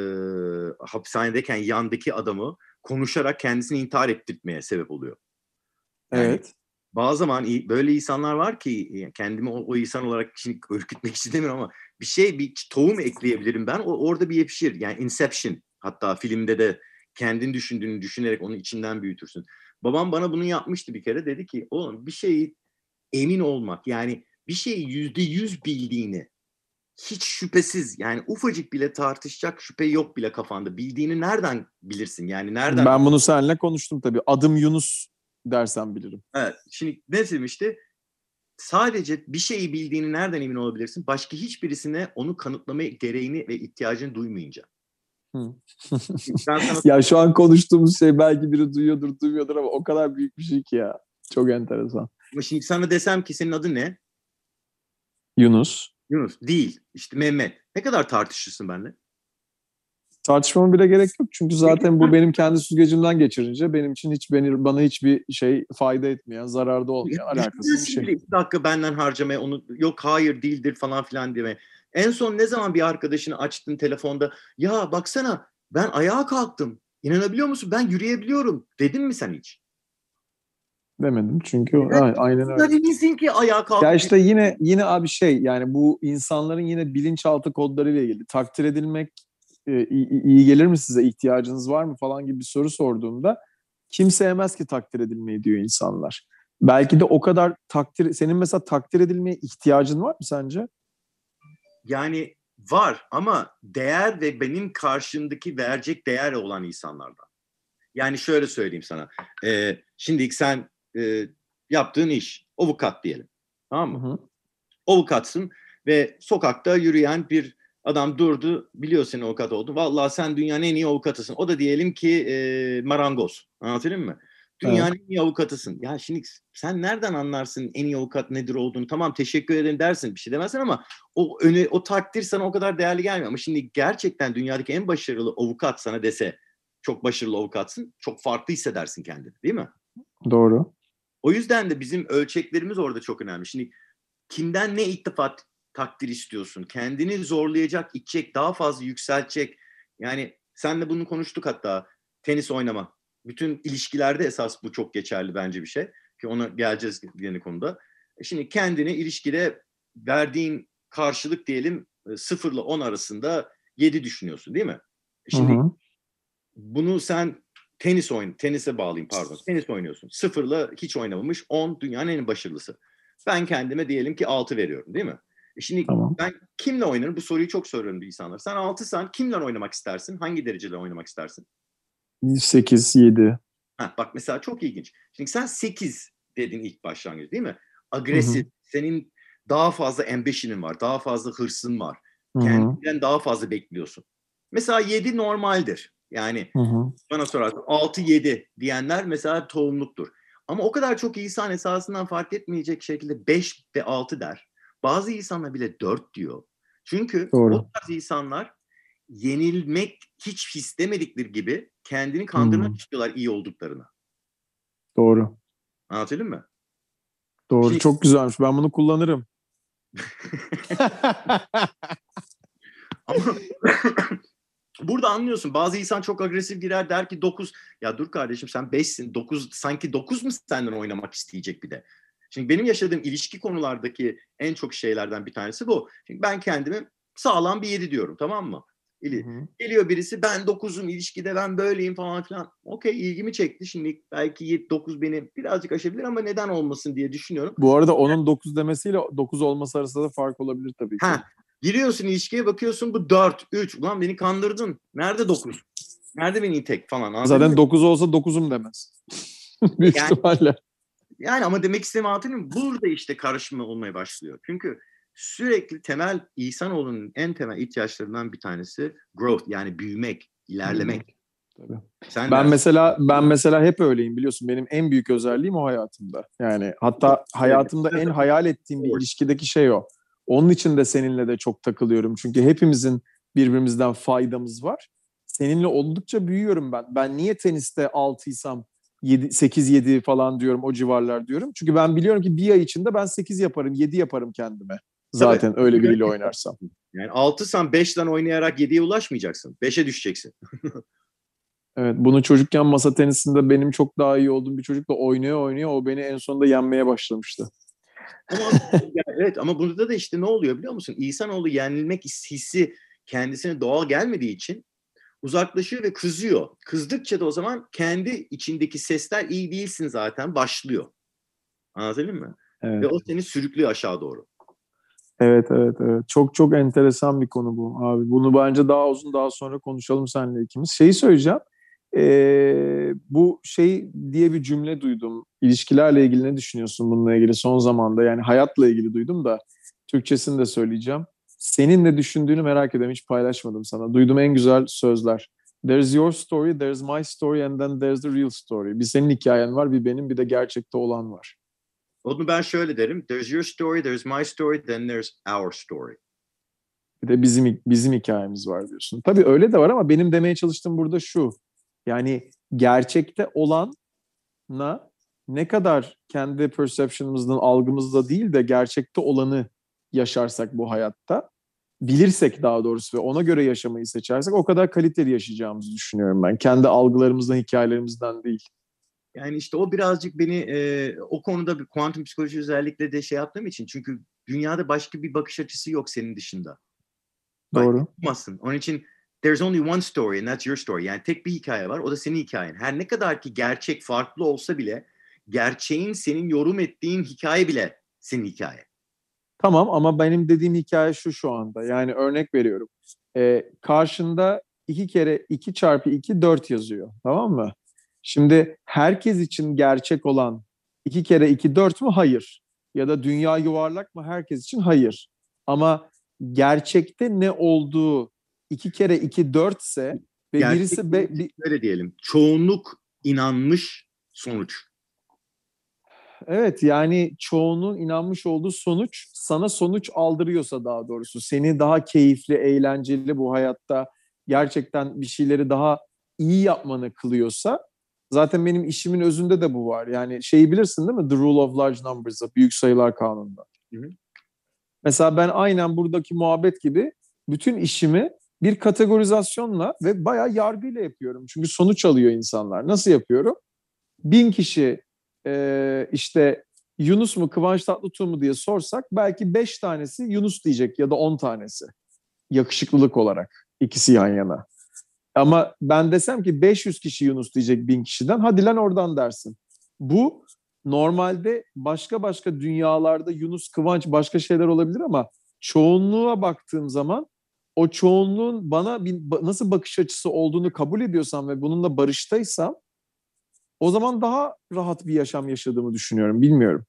hapishanedeyken yandaki adamı konuşarak kendisini intihar ettirtmeye sebep oluyor. Yani Evet. bazı zaman böyle insanlar var ki e, kendimi o, o insan olarak şimdi ürkütmek istemiyorum ama bir şey bir tohum ekleyebilirim ben o orada bir yetişir. Yani Inception hatta filmde de kendin düşündüğünü düşünerek onu içinden büyütürsün. Babam bana bunu yapmıştı bir kere dedi ki oğlum bir şeyi emin olmak yani bir şeyi yüzde yüz bildiğini hiç şüphesiz yani ufacık bile tartışacak şüphe yok bile kafanda bildiğini nereden bilirsin yani nereden Ben bunu seninle konuştum tabii. Adım Yunus dersen bilirim. Evet. Şimdi ne demişti? Sadece bir şeyi bildiğini nereden emin olabilirsin? Başka hiçbirisine onu kanıtlama gereğini ve ihtiyacını duymayınca. [LAUGHS] Sana [LAUGHS] Ya şu an konuştuğumuz şey belki biri duyuyordur, duymuyordur ama o kadar büyük bir şey ki ya. Çok enteresan. ama şimdi sana desem ki senin adın ne? Yunus. Yunus. Değil. İşte Mehmet. Ne kadar tartışırsın benimle? Tartışmama bile gerek yok. Çünkü zaten bu benim kendi süzgecimden geçirince benim için hiç beni, bana hiçbir şey fayda etmeyen, zararda olmayan, alakasız bir şey. bile iki dakika benden harcamaya onu yok hayır değildir falan filan diye. En son ne zaman bir arkadaşını açtın telefonda ya baksana ben ayağa kalktım. İnanabiliyor musun? Ben yürüyebiliyorum. Dedin mi sen hiç? Demedim çünkü o- a- aynen öyle. Sen eminsin ki ayağa kalktın. Ya işte yine yine abi şey yani bu insanların yine bilinçaltı kodlarıyla ilgili takdir edilmek e, iyi, iyi gelir mi size ihtiyacınız var mı falan gibi bir soru sorduğumda kim sevmez ki takdir edilmeyi diyor insanlar. Belki de o kadar takdir senin mesela takdir edilmeye ihtiyacın var mı sence? Yani var ama değer ve benim karşımdaki verecek değer olan insanlardan. Yani şöyle söyleyeyim sana. Ee, şimdi sen e, yaptığın iş avukat diyelim. Tamam mı? Hı hı. Avukatsın ve sokakta yürüyen bir adam durdu. Biliyor senin avukat olduğunu. Vallahi sen dünyanın en iyi avukatısın. O da diyelim ki e, marangoz. Anlatayım mı? Dünyanın en iyi avukatısın. Ya şimdi sen nereden anlarsın en iyi avukat nedir olduğunu? Tamam teşekkür ederim dersin bir şey demezsin ama o öne, o takdir sana o kadar değerli gelmiyor. Ama şimdi gerçekten dünyadaki en başarılı avukat sana dese çok başarılı avukatsın. Çok farklı hissedersin kendini değil mi? Doğru. O yüzden de bizim ölçeklerimiz orada çok önemli. Şimdi kimden ne iltifat takdir istiyorsun? Kendini zorlayacak, itecek, daha fazla yükseltecek. Yani senle bunu konuştuk hatta. Tenis oynama. Bütün ilişkilerde esas bu çok geçerli bence bir şey. Ki ona geleceğiz yeni konuda. E Şimdi kendini ilişkide verdiğin karşılık diyelim e, sıfırla 10 arasında 7 düşünüyorsun değil mi? E Şimdi Hı hı. bunu sen tenis oyun, tenise bağlayayım pardon. Tenis oynuyorsun. Sıfırla hiç oynamamış 10 dünyanın en başarılısı. Ben kendime diyelim ki 6 veriyorum değil mi? Şimdi Tamam. ben kimle oynarım? Bu soruyu çok soruyorum insanlar. Sen 6'san kimle oynamak istersin? Hangi derecede oynamak istersin? 8, 7. Ha, bak mesela çok ilginç. Şimdi sen 8 dedin ilk başlangıç değil mi? Agresif, senin daha fazla ambition'ın var, daha fazla hırsın var. Hı hı. Kendinden daha fazla bekliyorsun. Mesela 7 normaldir. Yani Hı hı. bana sorarsan 6-7 diyenler mesela tohumluktur. Ama o kadar çok insan esasından fark etmeyecek şekilde 5 ve 6 der. Bazı insanlar bile 4 diyor. Çünkü Doğru. o tarz insanlar yenilmek hiç istemedikleri gibi kendini kandırmak Hmm. istiyorlar iyi olduklarına. Doğru. Anlatabildim mi? Doğru. Şimdi- Çok güzelmiş. Ben bunu kullanırım. [LAUGHS] Ama [COUGHS] burada anlıyorsun. Bazı insan çok agresif girer der ki 9. Ya dur kardeşim sen 5'sin. 9 sanki 9 mu senden oynamak isteyecek bir de? Şimdi benim yaşadığım ilişki konulardaki en çok şeylerden bir tanesi bu. Şimdi ben kendimi sağlam bir 7 diyorum tamam mı? İli- Hı hı. Geliyor birisi ben 9'um ilişkide ben böyleyim falan filan. Okey ilgimi çekti. Şimdi belki 7, 9 beni birazcık aşabilir ama neden olmasın diye düşünüyorum. Bu arada onun 9 demesiyle 9 olması arasında da fark olabilir tabii ki. Ha, giriyorsun ilişkiye bakıyorsun bu 4, 3. Ulan beni kandırdın. Nerede 9? Nerede beni tek falan. anladın Zaten mı? 9 olsa 9'um demez. [LAUGHS] Büyük Yani- ihtimalle. Yani ama demek istediğimi anlatayım mı? Burada işte karışma olmaya başlıyor. Çünkü sürekli temel insanoğlunun en temel ihtiyaçlarından bir tanesi growth yani büyümek, ilerlemek. Tabii. Sen Ben de- mesela ben mesela hep öyleyim biliyorsun. Benim en büyük özelliğim o hayatımda. Yani hatta hayatımda en hayal ettiğim bir ilişkideki şey o. Onun için de seninle de çok takılıyorum. Çünkü hepimizin birbirimizden faydamız var. Seninle oldukça büyüyorum ben. Ben niye teniste 6'ysam 8-7 falan diyorum o civarlar diyorum. Çünkü ben biliyorum ki bir ay içinde ben 8 yaparım 7 yaparım kendime. Zaten öyle biriyle oynarsam. yani 6'san 5'ten oynayarak 7'ye ulaşmayacaksın. 5'e düşeceksin. [LAUGHS] Evet bunu çocukken masa tenisinde benim çok daha iyi olduğum bir çocukla oynuyor oynuyor o beni en sonunda yenmeye başlamıştı. Ama ya evet ama burada da işte ne oluyor biliyor musun? İnsanoğlu yenilmek hissi kendisine doğal gelmediği için uzaklaşıyor ve kızıyor. Kızdıkça da o zaman kendi içindeki sesler iyi değilsin zaten başlıyor. Anlatabildim mi? Evet. Ve o seni sürüklüyor aşağı doğru. Evet evet evet. Çok çok enteresan bir konu bu abi. Bunu bence daha uzun daha sonra konuşalım seninle ikimiz. Şeyi söyleyeceğim. Ee, bu şey diye bir cümle duydum. İlişkilerle ilgili ne düşünüyorsun bununla ilgili son zamanda? Yani hayatla ilgili duydum da Türkçesini de söyleyeceğim. Senin ne düşündüğünü merak ediyorum. Hiç paylaşmadım sana. Duyduğum en güzel sözler. There's your story, there's my story and then there's the real story. Bir senin hikayen var, bir benim, bir de gerçekte olan var. Onu ben şöyle derim. There's your story, there's my story, then there's our story. Bir de bizim bizim hikayemiz var diyorsun. Tabii öyle de var ama benim demeye çalıştığım burada şu. Yani gerçekte olanla ne kadar kendi perception'ımızdan, algımızda değil de gerçekte olanı yaşarsak bu hayatta, bilirsek daha doğrusu ve ona göre yaşamayı seçersek o kadar kaliteli yaşayacağımızı düşünüyorum ben. Kendi algılarımızdan, hikayelerimizden değil. Yani işte o birazcık beni e, o konuda bir kuantum psikoloji özellikle de şey yaptığım için çünkü dünyada başka bir bakış açısı yok senin dışında. Doğru. yapamazsın. Onun için there's only one story and that's your story. Yani tek bir hikaye var. O da senin hikayen. Her ne kadar ki gerçek farklı olsa bile gerçeğin senin yorum ettiğin hikaye bile senin hikaye. Tamam ama benim dediğim hikaye şu şu anda. Yani örnek veriyorum. Ee, karşında iki kere iki çarpı iki dört yazıyor. Tamam mı? Şimdi herkes için gerçek olan iki kere iki dört mü? Hayır. Ya da dünya yuvarlak mı? Herkes için hayır. Ama gerçekte ne olduğu iki kere iki dörtse ve Gerçek birisi be, bir- Öyle diyelim. Çoğunluk inanmış sonuç. Evet yani çoğunun inanmış olduğu sonuç sana sonuç aldırıyorsa daha doğrusu seni daha keyifli, eğlenceli bu hayatta gerçekten bir şeyleri daha iyi yapmanı kılıyorsa zaten benim işimin özünde de bu var. Yani şeyi bilirsin değil mi? The Rule of Large Numbers'da, büyük sayılar kanununda. Hı hı. Mesela ben aynen buradaki muhabbet gibi bütün işimi bir kategorizasyonla ve bayağı yargıyla yapıyorum. Çünkü sonuç alıyor insanlar. Nasıl yapıyorum? Bin kişi e, işte Yunus mu Kıvanç Tatlıtuğ mu diye sorsak belki beş tanesi Yunus diyecek ya da on tanesi. Yakışıklılık olarak ikisi yan yana. Ama ben desem ki 500 kişi Yunus diyecek bin kişiden hadi lan oradan dersin. Bu normalde başka başka dünyalarda Yunus, Kıvanç başka şeyler olabilir ama çoğunluğa baktığım zaman o çoğunluğun bana bir, nasıl bakış açısı olduğunu kabul ediyorsam ve bununla barıştaysam o zaman daha rahat bir yaşam yaşadığımı düşünüyorum. Bilmiyorum.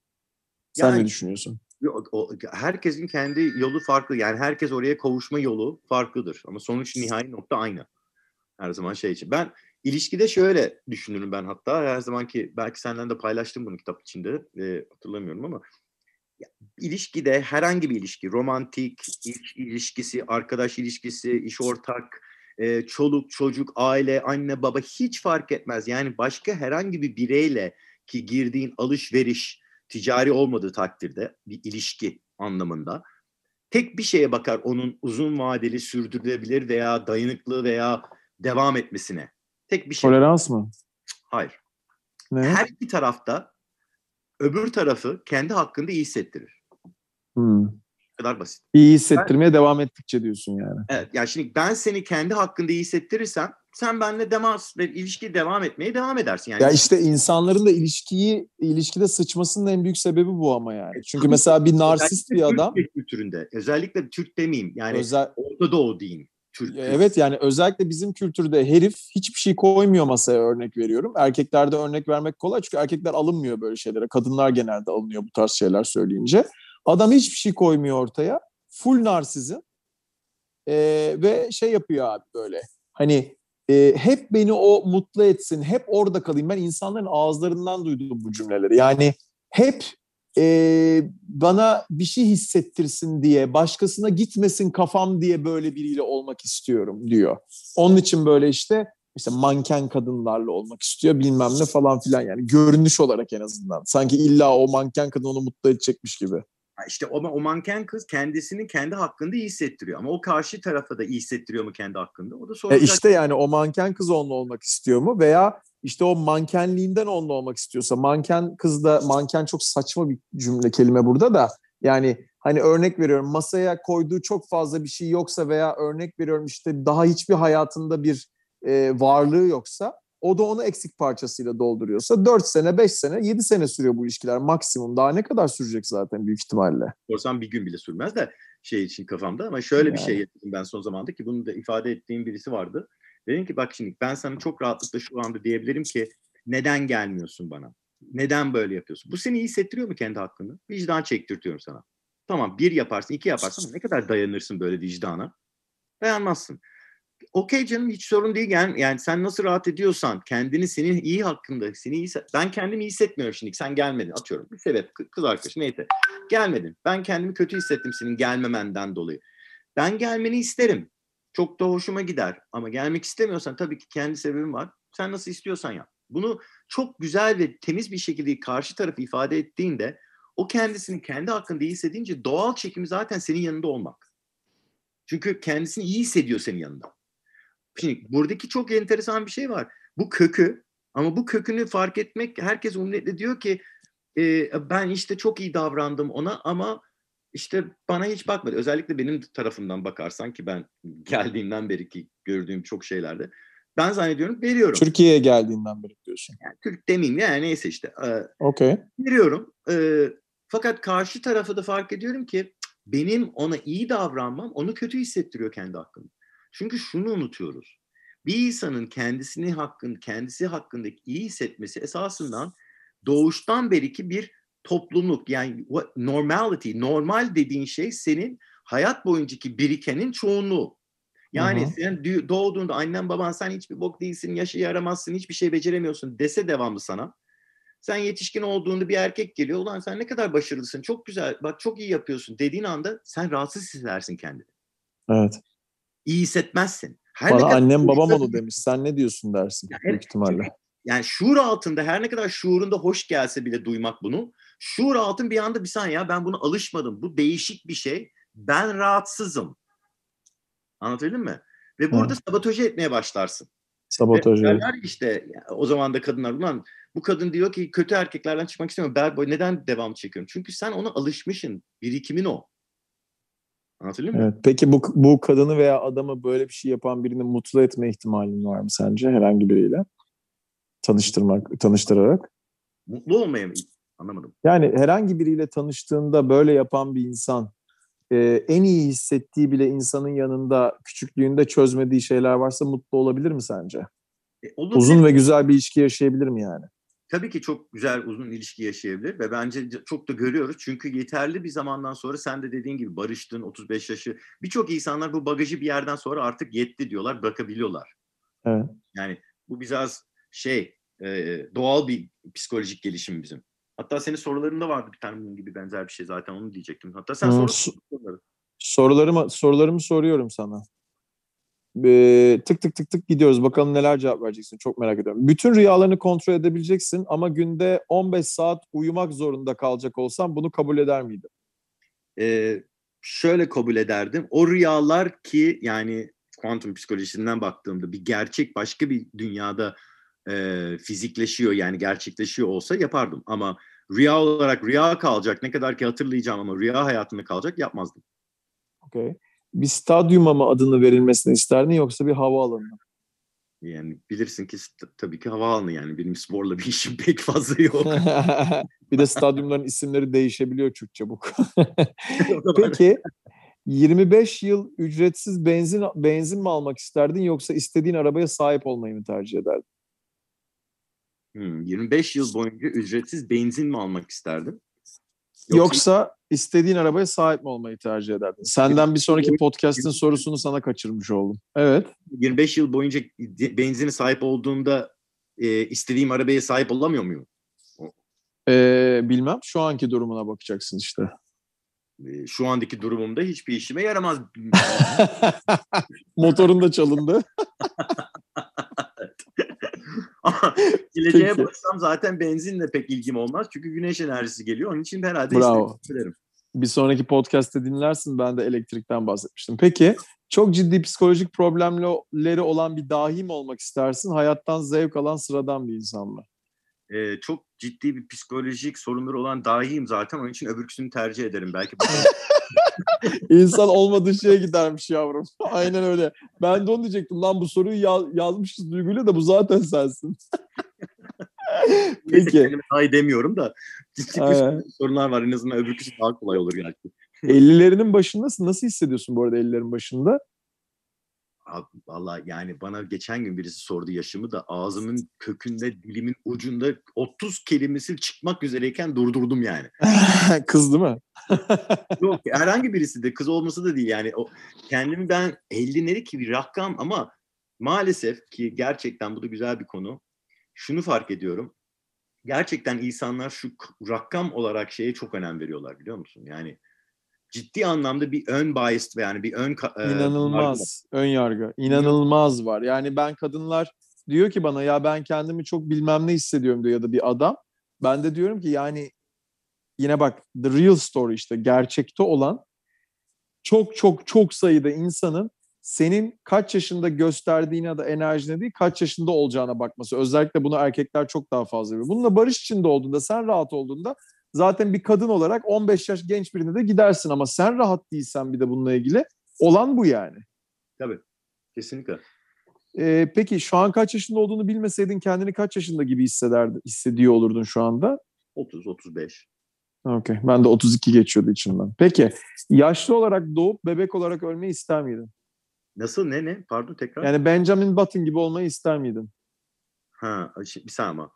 Sen Yani- ne düşünüyorsun? Herkesin kendi yolu farklı. Yani herkes oraya kavuşma yolu farklıdır. Ama sonuç nihai nokta aynı. Her zaman şey için. Ben ilişkide şöyle düşünürüm ben hatta. Her zamanki belki senden de paylaştım bunu kitap içinde. e, hatırlamıyorum ama ya, ilişkide herhangi bir ilişki, romantik iş ilişkisi, arkadaş ilişkisi, iş ortak, e, çoluk, çocuk, aile, anne, baba hiç fark etmez. Yani başka herhangi bir bireyle ki girdiğin alışveriş, ticari olmadığı takdirde bir ilişki anlamında tek bir şeye bakar onun uzun vadeli sürdürülebilir veya dayanıklı veya devam etmesine. Tek bir şey. Tolerans mı? Hayır. Ne? Her iki tarafta öbür tarafı kendi hakkında iyi hissettirir. Hmm. Bu kadar basit. İyi hissettirmeye devam ettikçe diyorsun yani. Evet. Yani şimdi ben seni kendi hakkında iyi hissettirirsem sen benimle demas ve ilişki devam etmeye devam edersin. Yani Ya işte insanların da ilişkiyi ilişkide sıçmasının en büyük sebebi bu ama yani. Çünkü Tabii mesela bir narsist özellikle bir adam Türk kültüründe özellikle Türk demeyeyim yani özel Orta Doğu diyeyim. Türk. Evet yani özellikle bizim kültürde herif hiçbir şey koymuyor masaya örnek veriyorum. Erkeklerde örnek vermek kolay çünkü erkekler alınmıyor böyle şeylere. Kadınlar genelde alınıyor bu tarz şeyler söyleyince. Adam hiçbir şey koymuyor ortaya. Full narsizm. Ee, ve şey yapıyor abi böyle. Hani e, hep beni o mutlu etsin. Hep orada kalayım. Ben insanların ağızlarından duydum bu cümleleri. Yani hep e, bana bir şey hissettirsin diye, başkasına gitmesin kafam diye böyle biriyle olmak istiyorum diyor. Onun için böyle işte işte manken kadınlarla olmak istiyor bilmem ne falan filan yani görünüş olarak en azından. Sanki illa o manken kadın onu mutlu edecekmiş gibi. İşte o, o manken kız kendisini kendi hakkında iyi hissettiriyor. Ama o karşı tarafa da iyi hissettiriyor mu kendi hakkında? O da E soracak. işte yani o manken kız onunla olmak istiyor mu veya işte o mankenliğinden onunla olmak istiyorsa manken kız da manken çok saçma bir cümle kelime burada da yani hani örnek veriyorum masaya koyduğu çok fazla bir şey yoksa veya örnek veriyorum işte daha hiçbir hayatında bir e, varlığı yoksa o da onu eksik parçasıyla dolduruyorsa 4 sene 5 sene 7 sene sürüyor bu ilişkiler maksimum daha ne kadar sürecek zaten büyük ihtimalle. Sorsam bir gün bile sürmez de şey için kafamda ama şöyle bir Yani. şey yaptım ben son zamanda ki bunu da ifade ettiğim birisi vardı. Dedim ki bak şimdi ben sana çok rahatlıkla şu anda diyebilirim ki neden gelmiyorsun bana? Neden böyle yapıyorsun? Bu seni iyi hissettiriyor mu kendi hakkında? Vicdan çektirtiyorum sana. Tamam bir yaparsın, iki yaparsın ne kadar dayanırsın böyle vicdana? Dayanmazsın. Okey canım hiç sorun değil. Yani, yani sen nasıl rahat ediyorsan kendini senin iyi hakkında seni iyi ben kendimi iyi hissetmiyorum şimdi. Sen gelmedin atıyorum. Bir sebep kı- kız arkadaş neyse. Gelmedin. Ben kendimi kötü hissettim senin gelmemenden dolayı. Ben gelmeni isterim. Çok da hoşuma gider. Ama gelmek istemiyorsan tabii ki kendi sebebim var. Sen nasıl istiyorsan yap. Bunu çok güzel ve temiz bir şekilde karşı tarafı ifade ettiğinde o kendisini kendi hakkında iyi hissedince doğal çekimi zaten senin yanında olmak. Çünkü kendisini iyi hissediyor senin yanında Şimdi buradaki çok enteresan bir şey var. Bu kökü ama bu kökünü fark etmek herkes umletle diyor ki e, ben işte çok iyi davrandım ona ama işte bana hiç bakmadı. Özellikle benim tarafımdan bakarsan ki ben geldiğimden beri ki gördüğüm çok şeylerde ben zannediyorum veriyorum. Türkiye'ye geldiğinden beri diyorsun. Yani Türk demeyeyim yani neyse işte e, Okey. veriyorum. E, fakat karşı tarafı da fark ediyorum ki benim ona iyi davranmam onu kötü hissettiriyor kendi hakkında. Çünkü şunu unutuyoruz. Bir insanın kendisini hakkın, kendisi hakkındaki iyi hissetmesi esasından doğuştan beriki bir toplumluk yani what- normality, normal dediğin şey senin hayat boyuncaki birikenin çoğunluğu. Yani Hı hı. sen doğduğunda annen baban sen hiçbir bok değilsin, yaşı yaramazsın, hiçbir şey beceremiyorsun dese devamlı sana. Sen yetişkin olduğunda bir erkek geliyor. Ulan sen ne kadar başarılısın, çok güzel, bak çok iyi yapıyorsun dediğin anda sen rahatsız hissedersin kendini. Evet. İyi hissetmezsin. Her ne Bana kadar annem babam hoşuna- onu demiş. Sen ne diyorsun dersin Ya büyük ihtimalle. Yani şuur altında her ne kadar şuurunda hoş gelse bile duymak bunu. Şuur altın bir anda bir saniye ya ben bunu alışmadım. Bu değişik bir şey. Ben rahatsızım. Anlatabildim mi? Ve burada sabotaje etmeye başlarsın. Evet. derler işte o zaman da kadınlar ulan bu kadın diyor ki kötü erkeklerden çıkmak istemiyorum. Boy neden devam çekiyorum? Çünkü sen ona alışmışsın. Birikimin o. Anlatabildim mi? Evet. Peki bu, bu kadını veya adamı böyle bir şey yapan birini mutlu etme ihtimalin var mı sence herhangi biriyle? Tanıştırmak, tanıştırarak. Mutlu olmaya mı? Anlamadım. Yani herhangi biriyle tanıştığında böyle yapan bir insan e, en iyi hissettiği bile insanın yanında küçüklüğünde çözmediği şeyler varsa mutlu olabilir mi sence? E, olabilir. Uzun ve güzel bir ilişki yaşayabilir mi yani? Tabii ki çok güzel uzun ilişki yaşayabilir ve bence çok da görüyoruz. Çünkü yeterli bir zamandan sonra sen de dediğin gibi barıştın 35 yaşı. Birçok insanlar bu bagajı bir yerden sonra artık yetti diyorlar bırakabiliyorlar. Evet. Yani bu biraz şey e, doğal bir psikolojik gelişim bizim. Hatta senin sorularında vardı bir tane bunun gibi benzer bir şey zaten onu diyecektim. Hatta sen Hmm, sor soruları. Sorularımı sorularımı soruyorum sana. Ee, tık tık tık tık gidiyoruz. Bakalım neler cevap vereceksin. Çok merak ediyorum. Bütün rüyalarını kontrol edebileceksin ama günde 15 saat uyumak zorunda kalacak olsan bunu kabul eder miydin? Ee, şöyle kabul ederdim. O rüyalar ki yani kuantum psikolojisinden baktığımda bir gerçek başka bir dünyada e, fizikleşiyor yani gerçekleşiyor olsa yapardım. Ama rüya olarak rüya kalacak ne kadar ki hatırlayacağım ama rüya hayatımda kalacak yapmazdım. Okay. Bir stadyuma mı adını verilmesini isterdin yoksa bir havaalanına? mı? Yani bilirsin ki tabii ki havaalanı yani benim sporla bir işim pek fazla yok. [LAUGHS] bir de stadyumların isimleri değişebiliyor çok çabuk. [LAUGHS] Peki 25 yıl ücretsiz benzin benzin mi almak isterdin yoksa istediğin arabaya sahip olmayı mı tercih ederdin? Hmm, 25 yıl boyunca ücretsiz benzin mi almak isterdim? Yoksa, istediğin arabaya sahip mi olmayı tercih ederdin? Senden bir sonraki podcast'in sorusunu sana kaçırmış oldum. Evet. 25 yıl boyunca benzine sahip olduğumda e, istediğim arabaya sahip olamıyor muyum? Ee, bilmem. Şu anki durumuna bakacaksın işte. E, şu andaki durumumda hiçbir işime yaramaz. [LAUGHS] Motorun da çalındı. [LAUGHS] Ama [LAUGHS] geleceğe baksam zaten benzinle pek ilgim olmaz. Çünkü güneş enerjisi geliyor. Onun için herhalde Bravo. isterim. Bir sonraki podcast'te dinlersin. Ben de elektrikten bahsetmiştim. Peki çok ciddi psikolojik problemleri olan bir dahi mi olmak istersin? Hayattan zevk alan sıradan bir insan mı? E, çok ciddi bir psikolojik sorunları olan dahiyim zaten. Onun için öbürküsünü tercih ederim. Belki [LAUGHS] İnsan olmadığı şeye gidermiş yavrum. [LAUGHS] Aynen öyle. Ben de onu diyecektim. Lan bu soruyu ya- yazmışız Duygu'yla da bu zaten sensin. [LAUGHS] Peki. dahi demiyorum da psikolojik sorunlar var. En azından öbürküsü daha kolay olur gerçi. 50'lerinin başındasın. Nasıl hissediyorsun bu arada 50'lerin başında? Abi, Vallahi yani bana geçen gün birisi sordu yaşımı da ağzımın kökünde, dilimin ucunda 30 kelimesi çıkmak üzereyken durdurdum yani. [LAUGHS] Kız değil mi? [LAUGHS] Yok herhangi birisi de kız olması da değil yani. O, kendimi ben 50'leri ki bir rakam ama maalesef ki gerçekten bu da güzel bir konu. Şunu fark ediyorum. Gerçekten insanlar şu rakam olarak şeye çok önem veriyorlar biliyor musun? Yani ciddi anlamda bir ön biased ve yani bir ön e. İnanılmaz. Ön yargı. İnanılmaz var. Yani ben kadınlar diyor ki bana ya ben kendimi çok bilmem ne hissediyorum diyor ya da bir adam. Ben de diyorum ki yani yine bak the real story işte gerçekte olan çok çok çok sayıda insanın senin kaç yaşında gösterdiğine ya da enerjine değil kaç yaşında olacağına bakması. Özellikle bunu erkekler çok daha fazla yapıyor. Bununla barış içinde olduğunda sen rahat olduğunda zaten bir kadın olarak 15 yaş genç birine de gidersin ama sen rahat değilsen bir de bununla ilgili olan bu yani. Tabii. Kesinlikle. Ee, peki şu an kaç yaşında olduğunu bilmeseydin kendini kaç yaşında gibi hissederdin, hissediyor olurdun şu anda? 30 35. Okey. Ben de 32 geçiyordu içimden. Peki yaşlı olarak doğup bebek olarak ölmeyi ister miydin? Nasıl ne ne? Pardon tekrar. Yani Benjamin Button gibi olmayı ister miydin? Ha şi- bir saniye ama.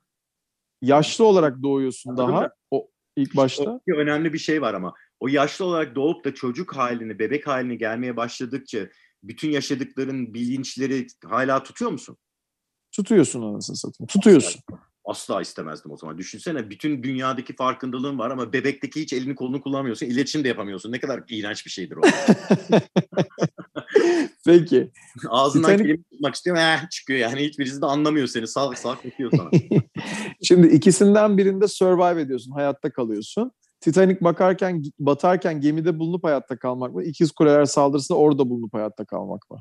Yaşlı olarak doğuyorsun Anladım daha da. o ilk başta. Bir önemli bir şey var ama. O yaşlı olarak doğup da çocuk halini, bebek haline gelmeye başladıkça bütün yaşadıkların bilinçleri hala tutuyor musun? Tutuyorsun anasını satayım. Tutuyorsun. Asla istemezdim o zaman. Düşünsene bütün dünyadaki farkındalığın var ama bebekteki hiç elini kolunu kullanmıyorsun. iletişim de yapamıyorsun. Ne kadar iğrenç bir şeydir o. [LAUGHS] Peki. Ağzından Titanic- kelime tutmak istiyorum. Eh, çıkıyor yani. Hiçbirisi de anlamıyor seni. Sağ sağ kokuyor sana. [LAUGHS] Şimdi ikisinden birinde survive ediyorsun, hayatta kalıyorsun. Titanic bakarken batarken gemide bulunup hayatta kalmak mı? İkiz kuleler saldırısında orada bulunup hayatta kalmak mı?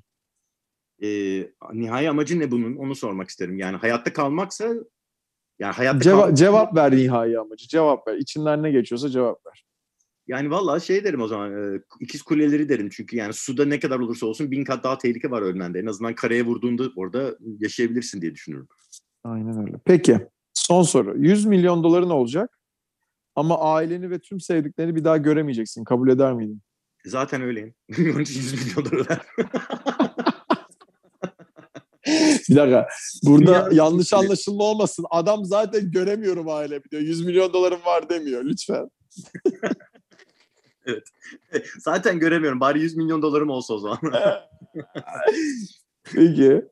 Ee, nihai amacı ne bunun? Onu sormak isterim. Yani hayatta kalmaksa yani hayatta Ceva- kalmak- cevap ver nihai amacı. Cevap ver. İçinden ne geçiyorsa cevap ver. Yani vallahi şey derim o zaman e, ikiz kuleleri derim çünkü yani suda ne kadar olursa olsun bin kat daha tehlike var ölmende. En azından karaya vurduğunda orada yaşayabilirsin diye düşünüyorum. Aynen öyle. Peki. Son soru. 100 milyon doların olacak ama aileni ve tüm sevdiklerini bir daha göremeyeceksin. Kabul eder miydin? Zaten öyleyim. [LAUGHS] Onun için 100 milyon dolar. [LAUGHS] Bir dakika. Burada Dünya- yanlış anlaşılma olmasın. Adam zaten göremiyorum aile diyor. 100 milyon dolarım var demiyor. Lütfen. [LAUGHS] [LAUGHS] Zaten göremiyorum. Bari 100 milyon dolarım olsa o zaman. [LAUGHS] Peki.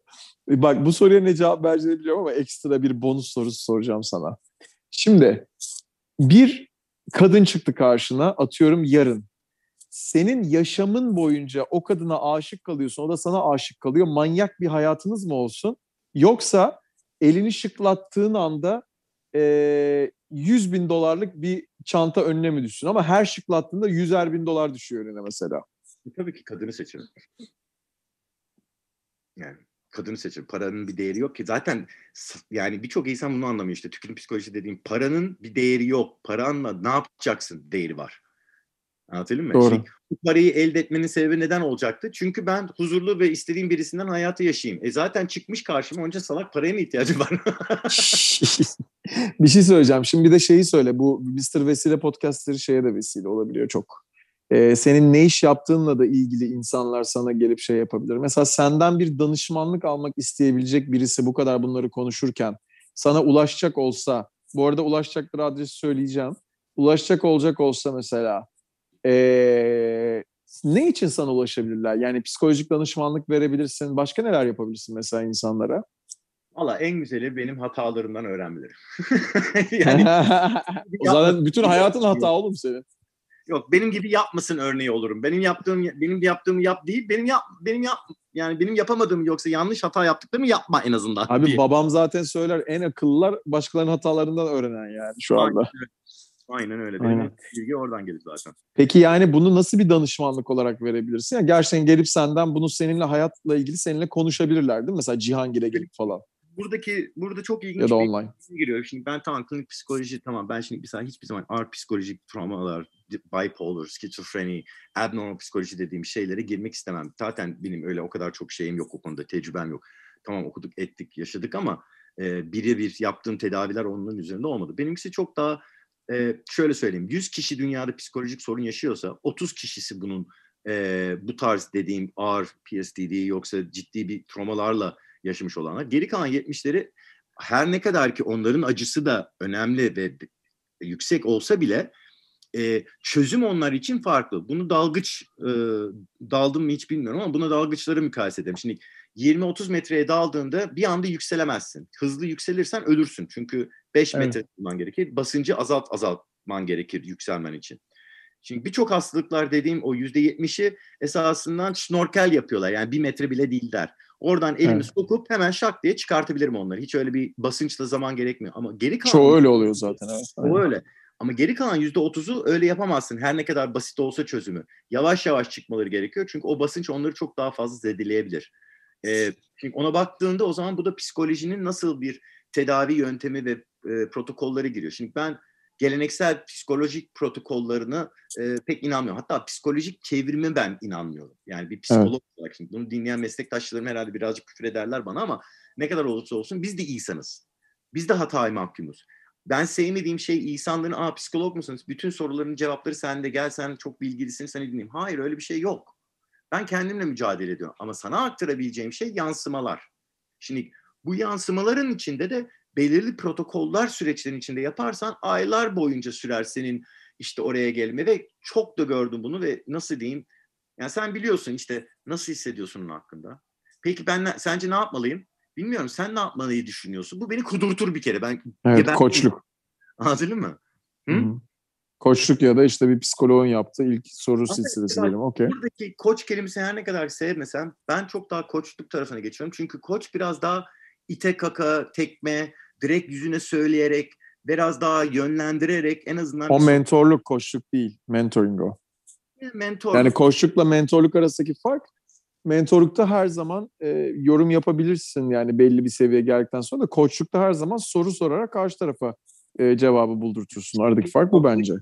Bak bu soruya ne cevap vereceğini biliyorum ama ekstra bir bonus sorusu soracağım sana. Şimdi bir kadın çıktı karşına atıyorum yarın. Senin yaşamın boyunca o kadına aşık kalıyorsun, o da sana aşık kalıyor. Manyak bir hayatınız mı olsun? Yoksa elini şıklattığın anda eee 100 bin dolarlık bir çanta önüne mi düşsün? Ama her şıklattığında 100'er bin dolar düşüyor önüne mesela. Tabii ki kadını seçerim. Yani kadını seçerim. Paranın bir değeri yok ki. Zaten yani birçok insan bunu anlamıyor işte. Tükürüm psikolojisi dediğim paranın bir değeri yok. Paranla ne yapacaksın değeri var. Anlatabildim mi? Doğru. Şimdi bu parayı elde etmenin sebebi neden olacaktı? Çünkü ben huzurlu ve istediğim birisinden hayatı yaşayayım. E zaten çıkmış karşıma onca salak paraya mı ihtiyacı var? [LAUGHS] bir şey söyleyeceğim. Şimdi bir de şeyi söyle. Bu Mr. Vesile podcastleri şeye de vesile olabiliyor çok. Ee, senin ne iş yaptığınla da ilgili insanlar sana gelip şey yapabilir. Mesela senden bir danışmanlık almak isteyebilecek birisi bu kadar bunları konuşurken sana ulaşacak olsa, bu arada ulaşacakları adresi söyleyeceğim. Ulaşacak olacak olsa mesela ee, ne için sana ulaşabilirler? Yani psikolojik danışmanlık verebilirsin. Başka neler yapabilirsin mesela insanlara? Valla en güzeli benim hatalarımdan öğrenmeleri. [LAUGHS] yani o zaman bütün hayatın hata oğlum senin. Yok benim gibi yapmasın örneği olurum. Benim yaptığım benim yaptığımı yap değil. Benim yap benim yap yani benim yapamadığım yoksa yanlış hata yaptıklarımı yapma en azından. Abi diye. babam zaten söyler en akıllılar başkalarının hatalarından öğrenen yani şu anda. Aynen öyle. Benim Aynen. bilgi oradan gelir zaten. Peki yani bunu nasıl bir danışmanlık olarak verebilirsin? Yani gerçekten gelip senden bunu seninle hayatla ilgili seninle konuşabilirler değil mi? Mesela Cihangir'e gelip falan Buradaki burada çok ilginç ya da bir online. şey giriyor. Şimdi ben tamam klinik psikoloji tamam ben şimdi mesela hiçbir zaman ağır psikolojik travmalar, bipolar, skizofreni, abnormal psikoloji dediğim şeylere girmek istemem. Zaten benim öyle o kadar çok şeyim yok o konuda, tecrübem yok. Tamam okuduk, ettik, yaşadık ama e, birebir yaptığım tedaviler onların üzerinde olmadı. Benimkisi çok daha e, şöyle söyleyeyim. 100 kişi dünyada psikolojik sorun yaşıyorsa 30 kişisi bunun e, bu tarz dediğim ağır PSTD yoksa ciddi bir travmalarla yaşamış olanlar. Geri kalan 70'leri her ne kadar ki onların acısı da önemli ve yüksek olsa bile e, çözüm onlar için farklı. Bunu dalgıç e, daldım mı hiç bilmiyorum ama buna dalgıçları mukayese edelim. Şimdi 20-30 metreye daldığında bir anda yükselemezsin. Hızlı yükselirsen ölürsün. Çünkü 5 Evet. metre tutman gerekir. Basıncı azalt azaltman gerekir yükselmen için. Şimdi birçok hastalıklar dediğim o %70'i esasından şnorkel yapıyorlar. Yani bir metre bile değiller. Oradan elimi Evet. sokup hemen şak diye çıkartabilirim onları. Hiç öyle bir basınçla zaman gerekmiyor. Ama geri kalan Çoğu öyle oluyor zaten. Evet. o öyle. Ama geri kalan yüzde otuzu öyle yapamazsın. Her ne kadar basit olsa çözümü. Yavaş yavaş çıkmaları gerekiyor. Çünkü o basınç onları çok daha fazla zedeleyebilir. Ee, şimdi ona baktığında o zaman bu da psikolojinin nasıl bir tedavi yöntemi ve e, protokolleri giriyor. Şimdi ben geleneksel psikolojik protokollarını e, pek inanmıyorum. Hatta psikolojik çevrimi ben inanmıyorum. Yani bir psikolog olarak şimdi bunu dinleyen meslektaşlarım herhalde birazcık küfür ederler bana ama ne kadar olursa olsun biz de insanız. Biz de hataya mahkumuz. Ben sevmediğim şey insanların aa psikolog musunuz? Bütün soruların cevapları sende. Gel sen çok bilgilisin seni dinleyeyim. Hayır öyle bir şey yok. Ben kendimle mücadele ediyorum. Ama sana aktarabileceğim şey yansımalar. Şimdi bu yansımaların içinde de belirli protokoller süreçlerin içinde yaparsan aylar boyunca sürer senin işte oraya gelme ve çok da gördüm bunu ve nasıl diyeyim yani sen biliyorsun işte nasıl hissediyorsun onun hakkında. Peki ben sence ne yapmalıyım? Bilmiyorum sen ne yapmalıyı düşünüyorsun? Bu beni kudurtur bir kere. Ben Evet, ben- koçluk. Anladın mı? Hı? Hı. Koçluk ya da işte bir psikoloğun yaptığı ilk soru Ama silsilesi diyelim. Okey. Buradaki koç kelimesini her ne kadar sevmesem ben çok daha koçluk tarafına geçiyorum. Çünkü koç biraz daha ite kaka, tekme, direkt yüzüne söyleyerek, biraz daha yönlendirerek en azından O bir mentorluk, koçluk değil. Mentoring o. mentor. Yani koçlukla mentorluk arasındaki fark mentorlukta her zaman e, yorum yapabilirsin yani belli bir seviyeye geldikten sonra da koçlukta her zaman soru sorarak karşı tarafa e, cevabı buldurtursun. Aradaki fark bu bence.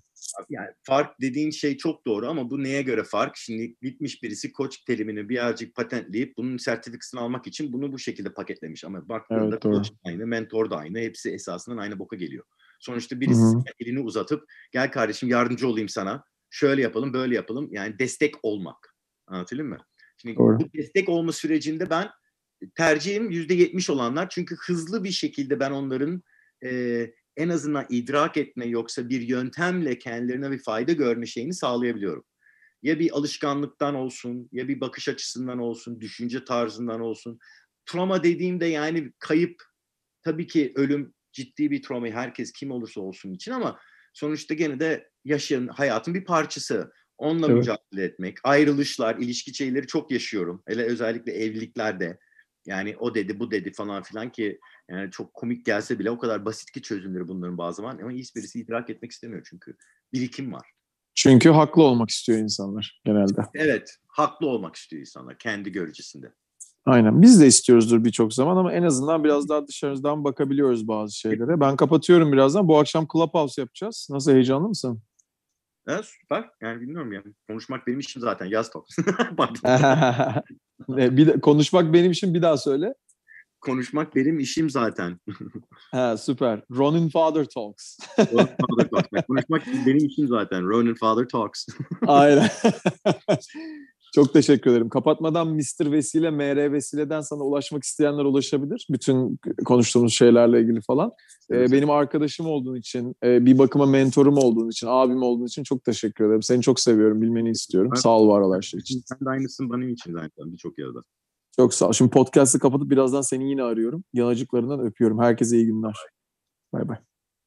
Yani fark dediğin şey çok doğru ama bu neye göre fark? Şimdi gitmiş birisi koç terimini birazcık patentleyip bunun sertifikasını almak için bunu bu şekilde paketlemiş. Ama baktığında Evet, doğru. koç da aynı, mentor da aynı. Hepsi esasından aynı boka geliyor. Sonuçta birisi Hı hı. sana elini uzatıp gel kardeşim yardımcı olayım sana. Şöyle yapalım, böyle yapalım. Yani destek olmak. Anlatabildim mi? Şimdi Doğru. bu destek olma sürecinde ben tercihim %70 olanlar çünkü hızlı bir şekilde ben onların e, en azından idrak etme yoksa bir yöntemle kendilerine bir fayda görme şeyini sağlayabiliyorum. Ya bir alışkanlıktan olsun, ya bir bakış açısından olsun, düşünce tarzından olsun. Trauma dediğimde yani kayıp, tabii ki ölüm ciddi bir travma herkes kim olursa olsun için ama sonuçta gene de yaşayan hayatın bir parçası. Onunla Evet. mücadele etmek, ayrılışlar, ilişki şeyleri çok yaşıyorum. Hele özellikle evliliklerde. Yani o dedi, bu dedi falan filan ki yani çok komik gelse bile o kadar basit ki çözümleri bunların bazı zaman. Ama hiçbirisi idrak etmek istemiyor çünkü. Birikim var. Çünkü haklı olmak istiyor insanlar genelde. Evet, haklı olmak istiyor insanlar kendi görecesinde. Aynen. Biz de istiyoruzdur birçok zaman ama en azından biraz daha dışarıdan bakabiliyoruz bazı şeylere. Ben kapatıyorum birazdan. Bu akşam Clubhouse yapacağız. Nasıl heyecanlı mısın? Evet, süper. Yani bilmiyorum yani. Konuşmak benim işim zaten. Yaz top. [LAUGHS] Ne, bir de, konuşmak benim işim bir daha söyle. Konuşmak benim işim zaten. [LAUGHS] Ha, süper. Ronin Father Talks. Ronin Father Talks. Yani Konuşmak benim işim zaten. Ronin Father Talks. Aynen. [LAUGHS] Çok teşekkür ederim. Kapatmadan Mr. Vesile, MR Vesile'den sana ulaşmak isteyenler ulaşabilir. Bütün konuştuğumuz şeylerle ilgili falan. Ee, benim arkadaşım olduğun için, e, bir bakıma mentorum olduğun için, abim olduğun için çok teşekkür ederim. Seni çok seviyorum, bilmeni istiyorum. Ben- Sağ ol var ol her şey için. Sen de aynısın benim için zaten birçok yerde. Çok sağ ol. Şimdi podcast'ı kapatıp birazdan seni yine arıyorum. Yanacıklarından öpüyorum. Herkese iyi günler. Bay bay.